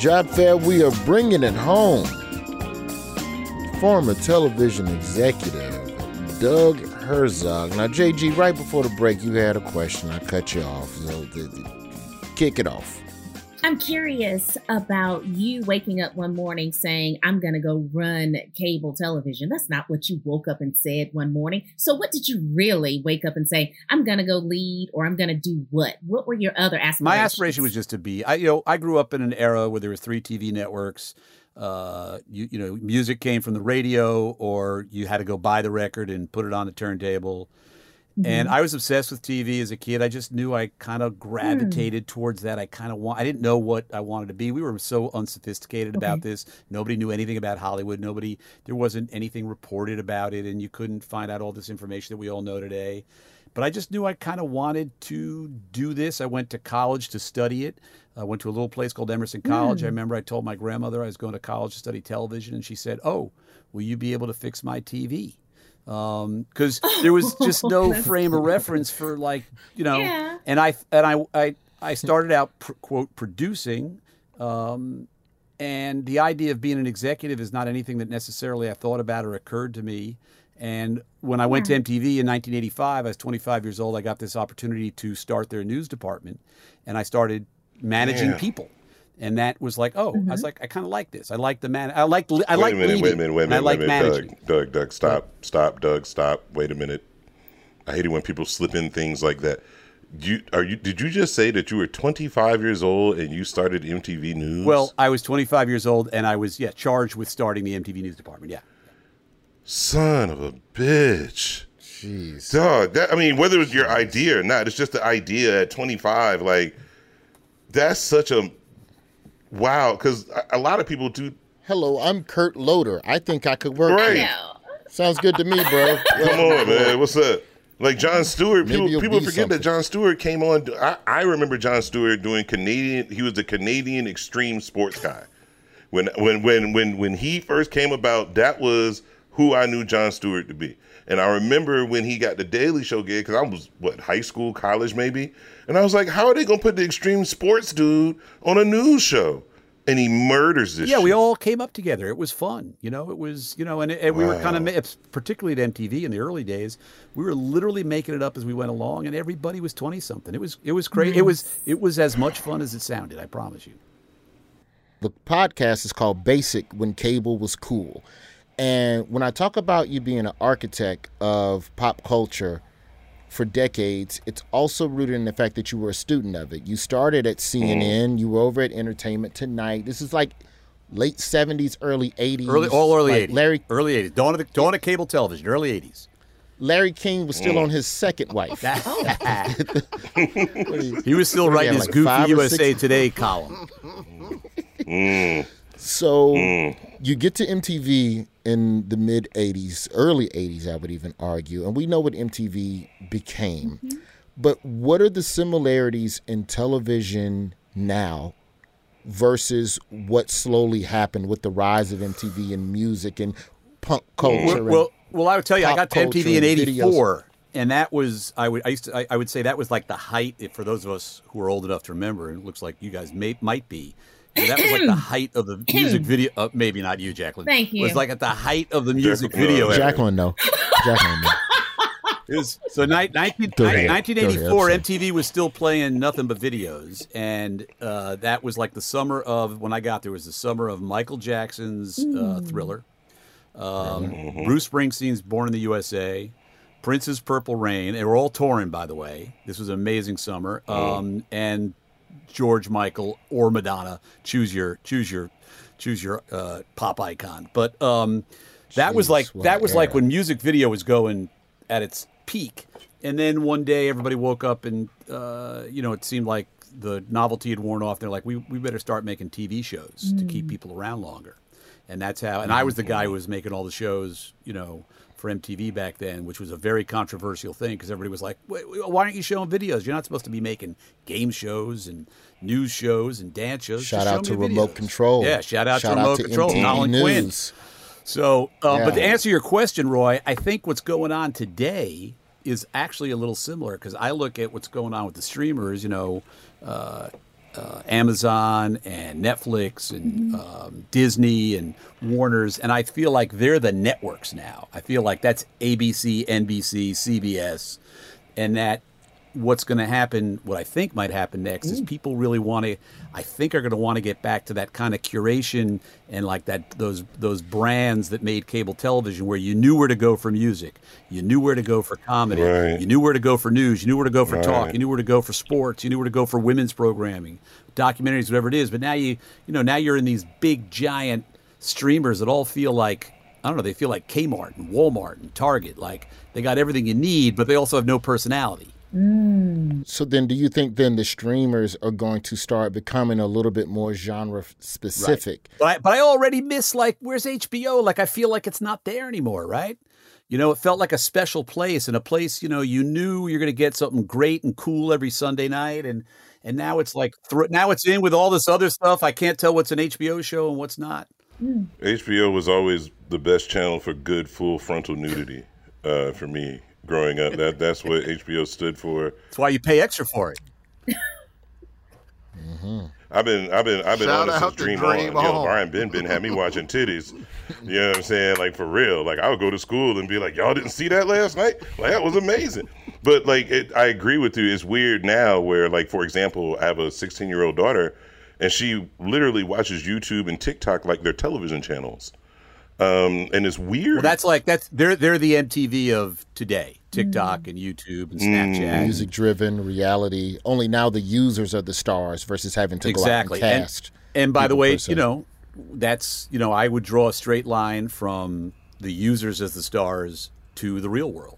[SPEAKER 1] Job fair, we are bringing it home. Former television executive Doug Herzog. Now, JG, right before the break, you had a question. I cut you off. So, kick it off.
[SPEAKER 6] I'm curious about you waking up one morning saying, I'm going to go run cable television. That's not what you woke up and said one morning. So, what did you really wake up and say, I'm going to go lead or I'm going to do what? What were your other aspirations?
[SPEAKER 7] My aspiration was just to be, I, you know, I grew up in an era where there were three TV networks. Uh, you, you know, music came from the radio or you had to go buy the record and put it on the turntable. And
[SPEAKER 6] Mhm.
[SPEAKER 7] I was obsessed with TV as a kid. I just knew I kind of gravitated towards that. I kind of want. I didn't know what I wanted to be. We were so unsophisticated about this. Nobody knew anything about Hollywood. Nobody. There wasn't anything reported about it, and you couldn't find out all this information that we all know today. But I just knew I kind of wanted to do this. I went to college to study it. I went to a little place called Emerson College. I
[SPEAKER 6] Mm.
[SPEAKER 7] remember I told my grandmother I was going to college to study television, and she said, "Oh, will you be able to fix my TV?" Because there was just no frame of reference for like you know.
[SPEAKER 6] Yeah.
[SPEAKER 7] And I and I I, I started out pr- quote producing. Um, and the idea of being an executive is not anything that necessarily I thought about or occurred to me. And when I went to MTV in 1985, I was 25 years old. I got this opportunity to start their news department, and I started managing
[SPEAKER 2] Yeah.
[SPEAKER 7] people. And that was like, oh, I was
[SPEAKER 2] Mhm.
[SPEAKER 7] like, I kind of like this. I like the man. I like. I
[SPEAKER 2] wait
[SPEAKER 7] like
[SPEAKER 2] a minute,
[SPEAKER 7] leading.
[SPEAKER 2] wait a minute, wait a
[SPEAKER 7] and I
[SPEAKER 2] minute,
[SPEAKER 7] like
[SPEAKER 2] wait a minute,
[SPEAKER 7] managing.
[SPEAKER 2] Doug, Doug, Doug, stop, stop, Doug, stop. Wait a minute. I hate it when people slip in things like that. You are you? Did you just say that you were 25 years old and you started MTV News?
[SPEAKER 7] Well, I was 25 years old, and I was yeah charged with starting the MTV News department. Yeah.
[SPEAKER 2] son of a bitch.
[SPEAKER 1] Jeez,
[SPEAKER 2] dog. That I mean, whether it was your idea or not, it's just the idea at 25. Like, that's such a wow. Because a, a lot of people do.
[SPEAKER 1] Hello, I'm Kurt Loder. I think I could work
[SPEAKER 2] Right.
[SPEAKER 1] Sounds good to me, bro.
[SPEAKER 2] Come on, man. What's up? Like Jon Stewart,
[SPEAKER 1] Maybe
[SPEAKER 2] people, people
[SPEAKER 1] be
[SPEAKER 2] forget that Jon Stewart came on. I, I remember Jon Stewart doing Canadian. He was the Canadian extreme sports guy. When when when when when he first came about, that was who I knew Jon Stewart to be. And I remember when he got the Daily Show gig because I was what high school, college maybe, and I was like, how are they gonna put the extreme sports dude on a news show? And he murders this.
[SPEAKER 7] yeah, we all came up together. It was fun, you know. It was, you know, and, and we were kind of, particularly at MTV in the early days, we were literally making it up as we went along, and everybody was twenty something. It was, it was great. It was, it was as much fun as it sounded. I promise you.
[SPEAKER 1] The podcast is called Basic When Cable Was Cool. And when I talk about you being an architect of pop culture for decades, it's also rooted in the fact that you were a student of it. You started at CNN, you were over at Entertainment Tonight. This is like late 70s, early 80s.
[SPEAKER 7] Early, all early
[SPEAKER 1] Like
[SPEAKER 7] eighties.
[SPEAKER 1] Larry
[SPEAKER 7] early eighties. Dawn of the dawn of cable television. Early eighties.
[SPEAKER 1] Larry King was still
[SPEAKER 7] Mm.
[SPEAKER 1] on his second wife.
[SPEAKER 7] He was still
[SPEAKER 1] What do you
[SPEAKER 7] writing
[SPEAKER 1] have,
[SPEAKER 7] his
[SPEAKER 1] like
[SPEAKER 7] Goofy
[SPEAKER 1] five or
[SPEAKER 7] USA
[SPEAKER 1] six?
[SPEAKER 7] Today column.
[SPEAKER 2] Mm.
[SPEAKER 1] So
[SPEAKER 2] Mm.
[SPEAKER 1] you get to MTV in the mid 80s, early 80s, I would even argue, and we know what MTV became. But what are the similarities in television now versus what slowly happened with the rise of MTV and music and punk culture?
[SPEAKER 7] Well,
[SPEAKER 1] and
[SPEAKER 7] well, well, I would tell you, I got to MTV in '84, and that was I would I used to I, I would say that was like the height if- for those of us who are old enough to remember. And it looks like you guys may might be. You that was like the height of the music video. Uh, maybe not you, Jacqueline.
[SPEAKER 6] Thank you.
[SPEAKER 7] It was like at the height of the music video.
[SPEAKER 1] Jacqueline, no. Jacqueline, no.
[SPEAKER 7] It was, so ni- 19, 1984,
[SPEAKER 1] ahead,
[SPEAKER 7] MTV was still playing nothing but videos, and uh, that was like the summer of when I got there was the summer of Michael Jackson's uh, Thriller, um, Bruce Springsteen's Born in the USA, Prince's Purple Rain. They were all touring, by the way. This was an amazing summer, um, and George Michael or Madonna. Choose your choose your choose your uh, pop icon. But um, that was like that was like when music video was going at its peak. And then one day everybody woke up and uh, you know it seemed like the novelty had worn off. They're like, we we better start making TV shows to keep people around longer. And that's how. And I was the guy who was making all the shows, you know, for MTV back then, which was a very controversial thing because everybody was like, why aren't you showing videos? You're not supposed to be making game shows and news shows and dance shows.
[SPEAKER 1] Shout
[SPEAKER 7] Just
[SPEAKER 1] out
[SPEAKER 7] show
[SPEAKER 1] to Remote
[SPEAKER 7] videos."
[SPEAKER 1] Control.
[SPEAKER 7] Yeah, shout out
[SPEAKER 1] Shout
[SPEAKER 7] to
[SPEAKER 1] out
[SPEAKER 7] Remote
[SPEAKER 1] to
[SPEAKER 7] Control,
[SPEAKER 1] MTV
[SPEAKER 7] Colin Quinn.
[SPEAKER 1] News.
[SPEAKER 7] So, uh, but to answer your question, Roy, I think what's going on today is actually a little similar because I look at what's going on with the streamers, you know, uh, uh, Amazon and Netflix and um, Disney and Warner's, and I feel like they're the networks now. I feel like that's ABC, NBC, CBS, and that what's going to happen, what I think might happen next, is mm. people really want to. I think are going to want to get back to that kind of curation and like that those those brands that made cable television, where you knew where to go for music, you knew where to go for comedy,
[SPEAKER 2] Right.
[SPEAKER 7] you knew where to go for news, you knew where to go for talk, you knew where to go for sports, you knew where to go for women's programming, documentaries, whatever it is. But now you you know now you're in these big giant streamers that all feel like I don't know, they feel like Kmart and Walmart and Target, like they got everything you need, but they also have no personality.
[SPEAKER 1] So then, do you think then the streamers are going to start becoming a little bit more genre specific?
[SPEAKER 7] But I, but I already miss like where's HBO? Like I feel like it's not there anymore, right? You know, it felt like a special place and a place you know you knew you're going to get something great and cool every Sunday night, and and now it's like thr now it's in with all this other stuff. I can't tell what's an HBO show and what's not.
[SPEAKER 2] HBO was always the best channel for good full frontal nudity uh, for me growing up. That that's what HBO stood for.
[SPEAKER 7] That's why you pay extra for it. Mm-hmm.
[SPEAKER 2] I've been I've been I've been
[SPEAKER 3] Shout
[SPEAKER 2] on it since Dream,
[SPEAKER 3] Dream
[SPEAKER 2] On. Yo,
[SPEAKER 3] On.
[SPEAKER 2] Brian Benben had me watching titties. You know what I'm saying? Like for real. Like I would go to school and be like, y'all didn't see that last night? Like that was amazing. But like it, I agree with you. It's weird now where like for example, I have a 16 year old daughter, and she literally watches YouTube and TikTok like they're television channels. Um, and it's weird.
[SPEAKER 7] Well, that's like that's they're they're the MTV of today. TikTok and YouTube and Snapchat.
[SPEAKER 1] Music driven reality. Only now the users are the stars versus having to
[SPEAKER 7] exactly.
[SPEAKER 1] go out and
[SPEAKER 7] And-
[SPEAKER 1] cast.
[SPEAKER 7] And, by the way,
[SPEAKER 1] per
[SPEAKER 7] you know, that's you know, I would draw a straight line from the users as the stars to the real world.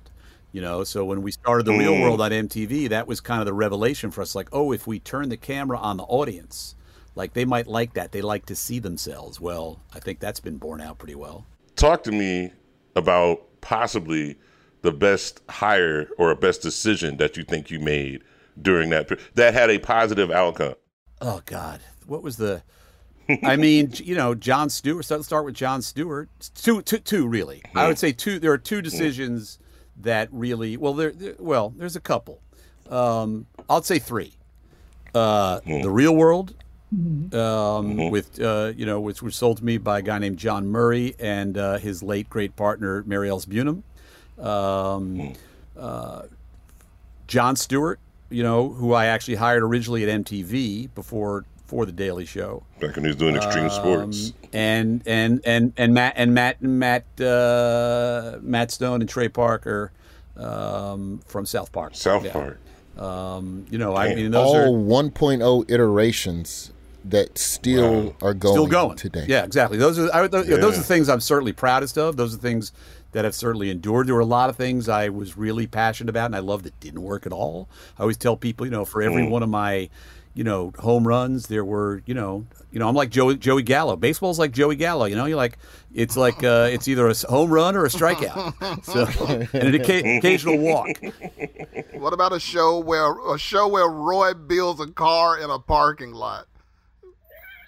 [SPEAKER 7] You know, so when we started the real
[SPEAKER 2] Mm.
[SPEAKER 7] world on MTV, that was kind of the revelation for us. Like, oh, if we turn the camera on the audience, like they might like that. They like to see themselves. Well, I think that's been borne out pretty well.
[SPEAKER 2] talk to me about possibly the best hire or a best decision that you think you made during that that had a positive outcome.
[SPEAKER 7] Oh God, what was the? I mean, you know, Jon Stewart. So let's start with Jon Stewart. Two, two, two, really. I would say two. There are two decisions that really. Well, there. there- Well, there's a couple. Um, I'll say three. Uh, The Real World, um, with uh, you know, which was sold to me by a guy named Jon Murray and uh, his late great partner Mary-Ellis Bunim. Um, uh, Jon Stewart, you know, who I actually hired originally at MTV before for the Daily Show.
[SPEAKER 2] Back when he was doing extreme sports.
[SPEAKER 7] Um, and and and and Matt and Matt Matt uh, Matt Stone and Trey Parker um, from South Park.
[SPEAKER 2] South
[SPEAKER 7] Yeah.
[SPEAKER 2] Park.
[SPEAKER 7] Um, you know, I mean, those
[SPEAKER 1] All
[SPEAKER 7] are
[SPEAKER 1] 1.0 iterations that still are going,
[SPEAKER 7] still going
[SPEAKER 1] today.
[SPEAKER 7] Yeah, exactly. Those are I, those, those
[SPEAKER 2] Yeah.
[SPEAKER 7] are things I'm certainly proudest of. Those are things that have certainly endured. There were a lot of things I was really passionate about, and I love that didn't work at all. I always tell people, you know, for every
[SPEAKER 2] Mm.
[SPEAKER 7] one of my you know, home runs. There were, you know, you know, I'm like Joey, Joey Gallo. Baseball's like Joey Gallo. You know, you're like, it's like, uh, it's either a home run or a strikeout. So, and an occasional walk.
[SPEAKER 3] What about a show where a show where Roy builds a car in a parking lot?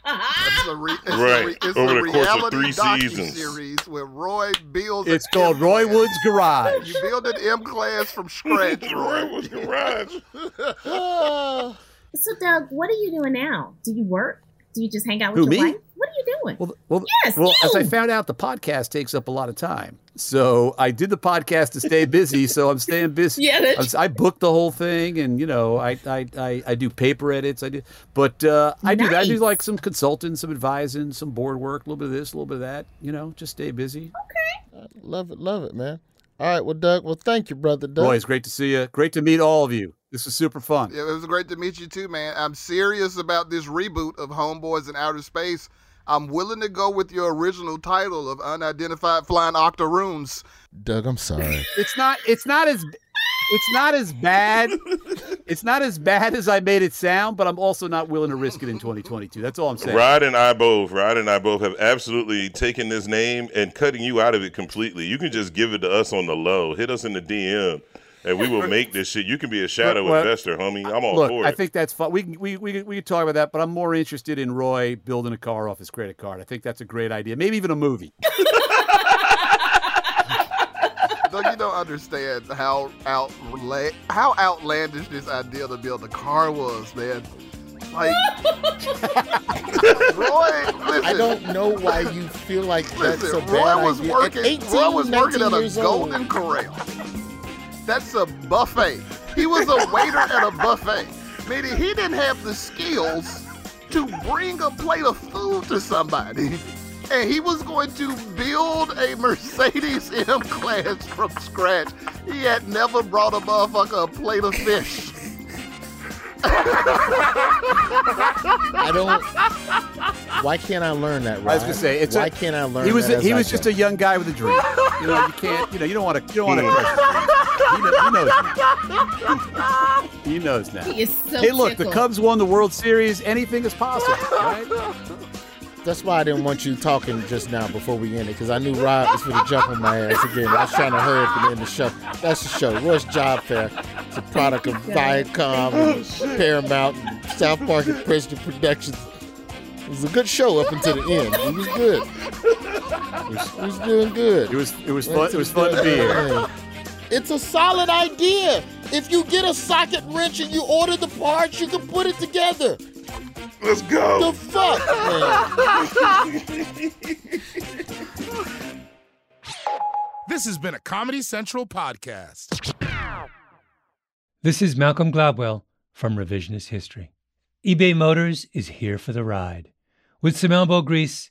[SPEAKER 3] It's a, re, it's
[SPEAKER 2] Right.
[SPEAKER 3] a, re, it's
[SPEAKER 2] Over
[SPEAKER 3] a
[SPEAKER 2] the course of three seasons.
[SPEAKER 3] series where Roy builds.
[SPEAKER 7] It's called
[SPEAKER 3] M
[SPEAKER 7] Roy. Wood's Garage.
[SPEAKER 3] You build an M class from scratch,
[SPEAKER 2] Roy
[SPEAKER 3] Roy.
[SPEAKER 2] was garage.
[SPEAKER 6] So, Doug, what are you doing now? Do you work? Do you just hang out with
[SPEAKER 7] Who,
[SPEAKER 6] your
[SPEAKER 7] me?
[SPEAKER 6] wife? What are you doing?
[SPEAKER 7] Well, well,
[SPEAKER 6] Yes,
[SPEAKER 7] well as I found out, the podcast takes up a lot of time. So I did the podcast to stay busy. so I'm staying busy.
[SPEAKER 6] Yeah, that's-
[SPEAKER 7] I, I booked the whole thing, and you know, I I, I, I do paper edits. I do, but uh, I do I do like some consulting, some advising, some board work, a little bit of this, a little bit of that. You know, just stay busy. Okay.
[SPEAKER 1] Love it, love it, man. All right, well, Doug. Well, thank you, brother Doug.
[SPEAKER 7] Roy, it's great to see you. Great to meet all of you. This was super fun.
[SPEAKER 3] Yeah, it was great to meet you too, man. I'm serious about this reboot of Homeboys in Outer Space. I'm willing to go with your original title of Unidentified Flying Octoroons.
[SPEAKER 1] Doug, I'm sorry.
[SPEAKER 7] It's not. It's not as. It's not as bad. It's not as bad as I made it sound, but I'm also not willing to risk it in 2022. That's all I'm saying.
[SPEAKER 2] Rod and I both, Rod and I both have absolutely taken this name and cutting you out of it completely. You can just give it to us on the low. Hit us in the DM, and we will make this shit. You can be a shadow
[SPEAKER 7] Well,
[SPEAKER 2] investor, homie. I'm all
[SPEAKER 7] Look,
[SPEAKER 2] for it.
[SPEAKER 7] I think that's fun. We can we we can- we can talk about that, but I'm more interested in Roy building a car off his credit card. I think that's a great idea. Maybe even a movie.
[SPEAKER 3] Doug, you don't understand how outla- how outlandish this idea to build a car was, man. Like, Roy, listen.
[SPEAKER 1] I don't know why you feel like that's
[SPEAKER 3] Listen,
[SPEAKER 1] a bad
[SPEAKER 3] Roy was
[SPEAKER 1] idea.
[SPEAKER 3] working.
[SPEAKER 1] At 18,
[SPEAKER 3] Roy was working
[SPEAKER 1] 19
[SPEAKER 3] at a
[SPEAKER 1] years old.
[SPEAKER 3] Golden Corral. That's a buffet. He was a waiter at a buffet, meaning he didn't have the skills to bring a plate of food to somebody. And he was going to build a Mercedes M class from scratch. He had never brought a motherfucker a plate of fish.
[SPEAKER 1] I don't. Why can't I learn that?
[SPEAKER 7] I was gonna say it's
[SPEAKER 1] why
[SPEAKER 7] a,
[SPEAKER 1] can't I learn?
[SPEAKER 7] He was
[SPEAKER 1] that
[SPEAKER 7] he was
[SPEAKER 1] I
[SPEAKER 7] just
[SPEAKER 1] go?
[SPEAKER 7] a young guy with a dream. You know, you can't. You know, you don't want to. You don't want to crush. his dreams. He, kn- he knows. He knows now.
[SPEAKER 6] He is so
[SPEAKER 7] hey, look, the. Cubs won the World Series. Anything is possible, right?
[SPEAKER 1] That's why I didn't want you talking just now before we ended, because I knew Rod was going to jump on my ass again. I was trying to hurry up and end the show. That's the show. Roy's Job Fair. It's a product of Viacom and Paramount and South Park and President Productions. It was a good show up until the end. It was good. It was, it was doing good.
[SPEAKER 7] It was it was fun. It was fun to be here.
[SPEAKER 1] It's a solid idea. If you get a socket wrench and you order the parts, you can put it together.
[SPEAKER 2] Let's go.
[SPEAKER 1] The fuck, man.
[SPEAKER 10] This has been a Comedy Central podcast.
[SPEAKER 11] This is Malcolm Gladwell from Revisionist History. eBay Motors is here for the ride. With some elbow grease,